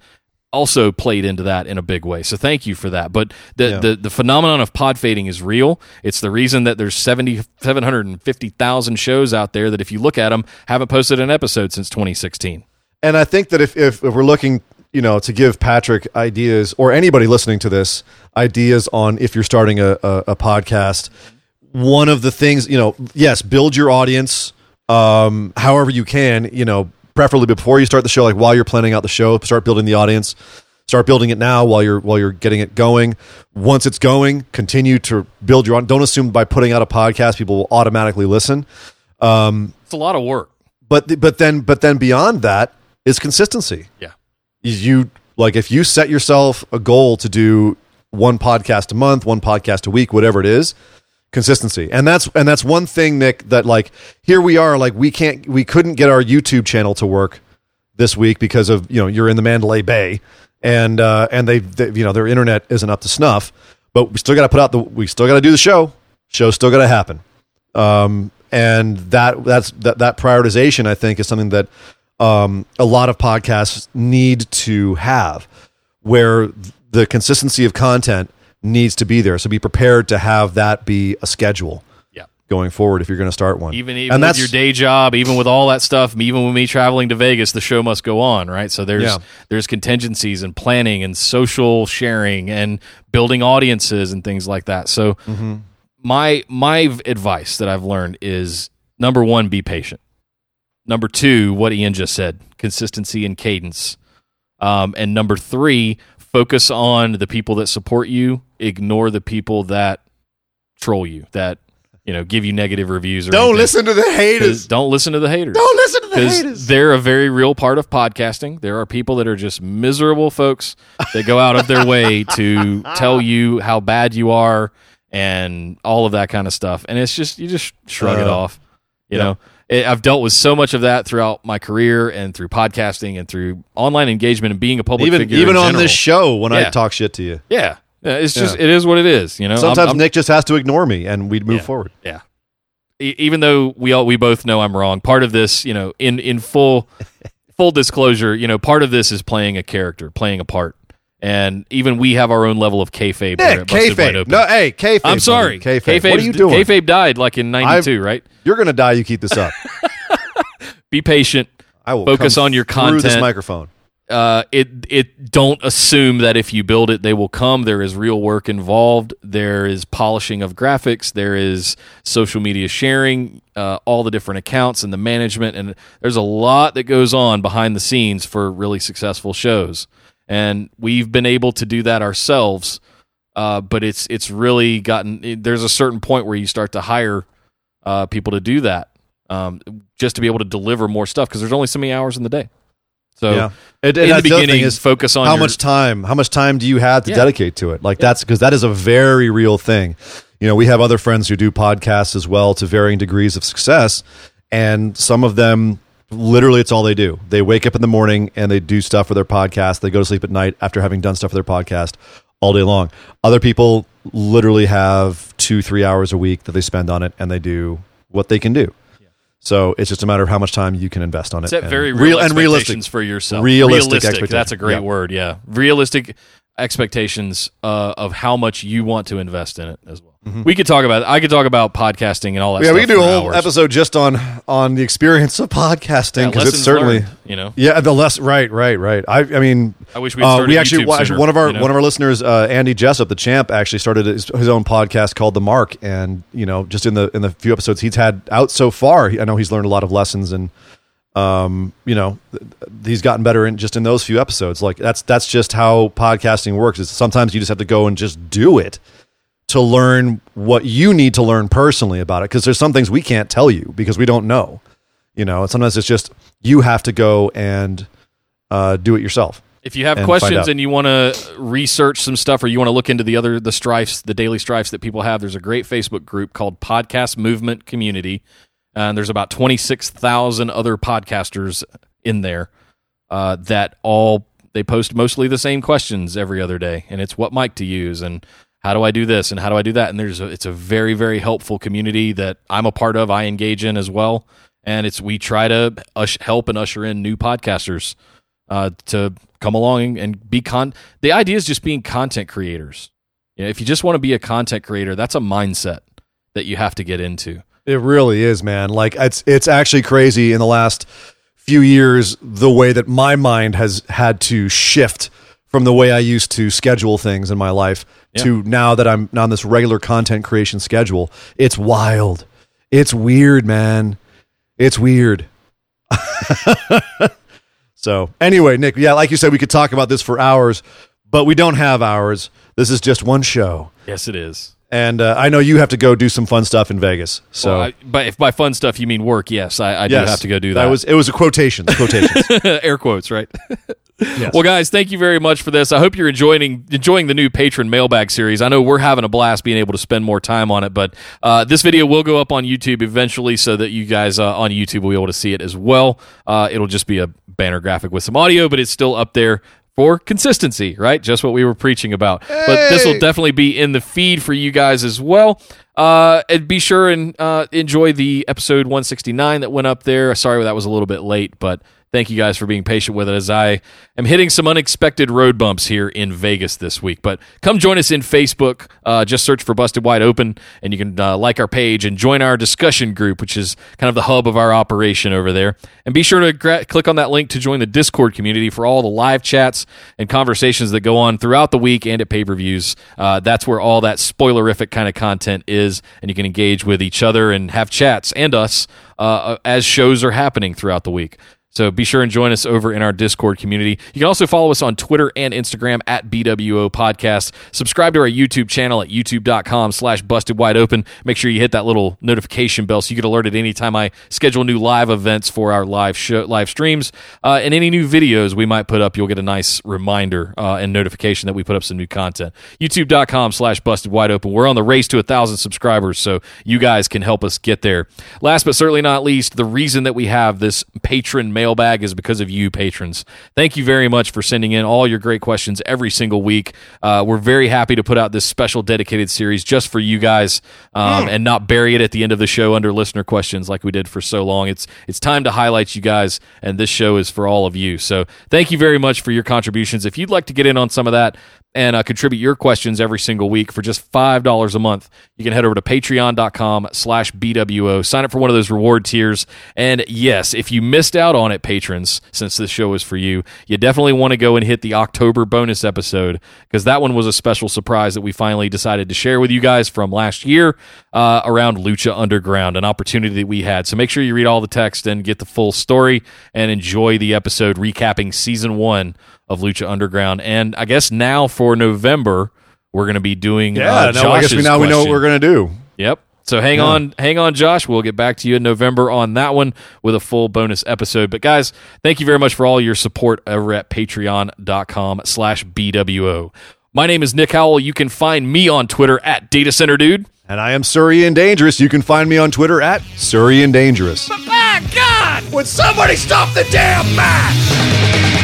also played into that in a big way. So thank you for that. But the, Yeah. the, the phenomenon of pod fading is real. It's the reason that there's 70, 750,000 shows out there that if you look at them, haven't posted an episode since 2016. And I think that if, if, if we're looking, you know, to give Patrick ideas or anybody listening to this ideas on if you're starting a, a, a podcast, one of the things, you know, yes, build your audience um, however you can, you know, preferably before you start the show, like while you're planning out the show, start building the audience. Start building it now while you're while you're getting it going. Once it's going, continue to build your. Own. Don't assume by putting out a podcast people will automatically listen. Um, it's a lot of work. But but then but then beyond that is consistency. Yeah. you like if you set yourself a goal to do one podcast a month, one podcast a week, whatever it is, consistency. And that's and that's one thing Nick that like here we are like we can't we couldn't get our YouTube channel to work this week because of, you know, you're in the Mandalay Bay and uh and they, they you know their internet isn't up to snuff, but we still got to put out the we still got to do the show. Show's still got to happen. Um and that that's that that prioritization I think is something that um, a lot of podcasts need to have, where the consistency of content needs to be there. So be prepared to have that be a schedule Yeah. going forward if you're going to start one. Even even and with that's your day job, even with all that stuff, even with me traveling to Vegas, the show must go on, right? So there's Yeah. there's contingencies and planning and social sharing and building audiences and things like that. So Mm-hmm. my my advice that I've learned is number one, be patient. Number two, what Ian just said, consistency and cadence. Um, and number three, focus on the people that support you. Ignore the people that troll you, that you know give you negative reviews. Or don't anything. listen to the haters. Don't listen to the haters. Don't listen to the haters. they're a very real part of podcasting. There are people that are just miserable folks that go out of their way to tell you how bad you are and all of that kind of stuff. And it's just you just shrug it Uh, off. You yeah. know, I've dealt with so much of that throughout my career and through podcasting and through online engagement and being a public Even figure. even on general. this show when I talk shit to you. yeah, yeah, it's just Yeah. it is what it is. You know, I'm- Sometimes I'm- Nick just has to ignore me and we'd move Yeah. forward. yeah. E- even though we all we both know I'm wrong, part of this, you know, in in full full disclosure, you know, part of this is playing a character, playing a part. And even we have our own level of kayfabe. at kayfabe. No, hey, kayfabe. I'm sorry. buddy. Kayfabe. Kayfabe's- What are you doing? Kayfabe died like in '92, right? You're gonna die. You keep this up. Be patient. I will Focus on your through this content. microphone. uh, it it don't assume that if you build it they will come. There is real work involved. There is polishing of graphics. There is social media sharing, uh, all the different accounts and the management, and there's a lot that goes on behind the scenes for really successful shows. And we've been able to do that ourselves, uh, but it's it's really gotten. It, there's a certain point where you start to hire uh, people to do that, um, just to be able to deliver more stuff because there's only so many hours in the day. So yeah. It, in the beginning, thing is focus on how your- much time how much time do you have to Yeah. dedicate to it like that's because that is a very real thing you know we have other friends who do podcasts as well to varying degrees of success and some of them literally it's all they do they wake up in the morning and they do stuff for their podcast they go to sleep at night after having done stuff for their podcast all day long other people literally have two three hours a week that they spend on it and they do what they can do so it's just a matter of how much time you can invest on it set very real real and realistic for yourself. Realistic expectations. That's a great Yeah. word. Yeah, realistic expectations uh, of how much you want to invest in it as well. We could talk about. I could talk about podcasting and all that. Mm-hmm. Yeah, we can do a whole hours. episode just on on the experience of podcasting Yeah, because it's certainly learned, you know. yeah the less right right right. I I mean I wish we uh, we actually well, sooner, one of our you know? one of our listeners uh, Andy Jessup the champ actually started his, his own podcast called The Mark and you know just in the in the few episodes he's had out so far I know he's learned a lot of lessons and um you know th- he's gotten better in just in those few episodes. Like that's that's just how podcasting works. Is sometimes you just have to go and just do it to learn what you need to learn personally about it because there's some things we can't tell you because we don't know you know? And sometimes it's just you have to go and uh, do it yourself If you have and questions and you want to research some stuff, or you want to look into the other the strifes, the daily strifes that people have, there's a great Facebook group called Podcast Movement Community, and there's about twenty six thousand other podcasters in there uh, that all they post mostly the same questions every other day, and it's what mic to use and how do I do this and how do I do that, and there's a, it's a very very helpful community that I'm a part of, I engage in as well, and it's we try to ush, help and usher in new podcasters uh, to come along and be con. The idea is just being content creators. You know, if you just want to be a content creator, that's a mindset that you have to get into. It really is, man. Like it's it's actually crazy in the last few years the way that my mind has had to shift from the way I used to schedule things in my life to now that I'm on this regular content creation schedule. It's wild. It's weird, man. It's weird. so, anyway, Nick, yeah, like you said we could talk about this for hours, but we don't have hours. This is just one show. Yes, it is. And uh, I know you have to go do some fun stuff in Vegas. So Well, I, but if by fun stuff you mean work, yes, I, I do have to go do that. That was it was a quotation. Quotations. air quotes, right? Well, guys, thank you very much for this. I hope you're enjoying enjoying the new patron mailbag series. I know we're having a blast being able to spend more time on it, but uh, this video will go up on YouTube eventually, so that you guys uh, on YouTube will be able to see it as well. Uh, it'll just be a banner graphic with some audio, but it's still up there for consistency, right? Just what we were preaching about. But this will definitely be in the feed for you guys as well. Uh, and be sure and uh, enjoy the episode 169 that went up there. Sorry that was a little bit late, but thank you guys for being patient with it as I am hitting some unexpected road bumps here in Vegas this week. But come join us in Facebook. Uh, just search for Busted Wide Open, and you can uh, like our page and join our discussion group, which is kind of the hub of our operation over there. And be sure to gra- click on that link to join the Discord community for all the live chats and conversations that go on throughout the week and at pay per views. Uh, that's where all that spoilerific kind of content is, and you can engage with each other and have chats and us uh, as shows are happening throughout the week. So be sure and join us over in our Discord community. You can also follow us on Twitter and Instagram at BWO Podcast. Subscribe to our YouTube channel at youtube.com slash busted wide open. Make sure you hit that little notification bell so you get alerted anytime I schedule new live events for our live show, live streams. Uh, and any new videos we might put up, you'll get a nice reminder uh, and notification that we put up some new content. YouTube.com slash busted wide open. We're on the race to a thousand subscribers, so you guys can help us get there. Last but certainly not least, the reason that we have this patron mail mailbag is because of you, patrons. Thank you very much for sending in all your great questions every single week. Uh, we're very happy to put out this special dedicated series just for you guys um, and not bury it at the end of the show under listener questions like we did for so long. It's it's time to highlight you guys, and this show is for all of you. So thank you very much for your contributions. If you'd like to get in on some of that, and uh, contribute your questions every single week for just $5 a month. You can head over to patreon.com slash BWO. Sign up for one of those reward tiers. And yes, if you missed out on it, patrons, since this show is for you, you definitely want to go and hit the October bonus episode because that one was a special surprise that we finally decided to share with you guys from last year uh, around Lucha Underground, an opportunity that we had. So make sure you read all the text and get the full story and enjoy the episode recapping season one of Lucha Underground. And I guess now for November, we're going to be doing. Yeah, uh, no, I guess we Josh's now we know what we're gonna do. Yep. So hang on, hang on, Josh. We'll get back to you in November on that one with a full bonus episode. But guys, thank you very much for all your support over at patreon.com slash BWO. My name is Nick Howell. You can find me on Twitter at Data Center Dude. And I am Sir Ian Dangerous. You can find me on Twitter at Sir Ian Dangerous. My God! Would somebody stop the damn match?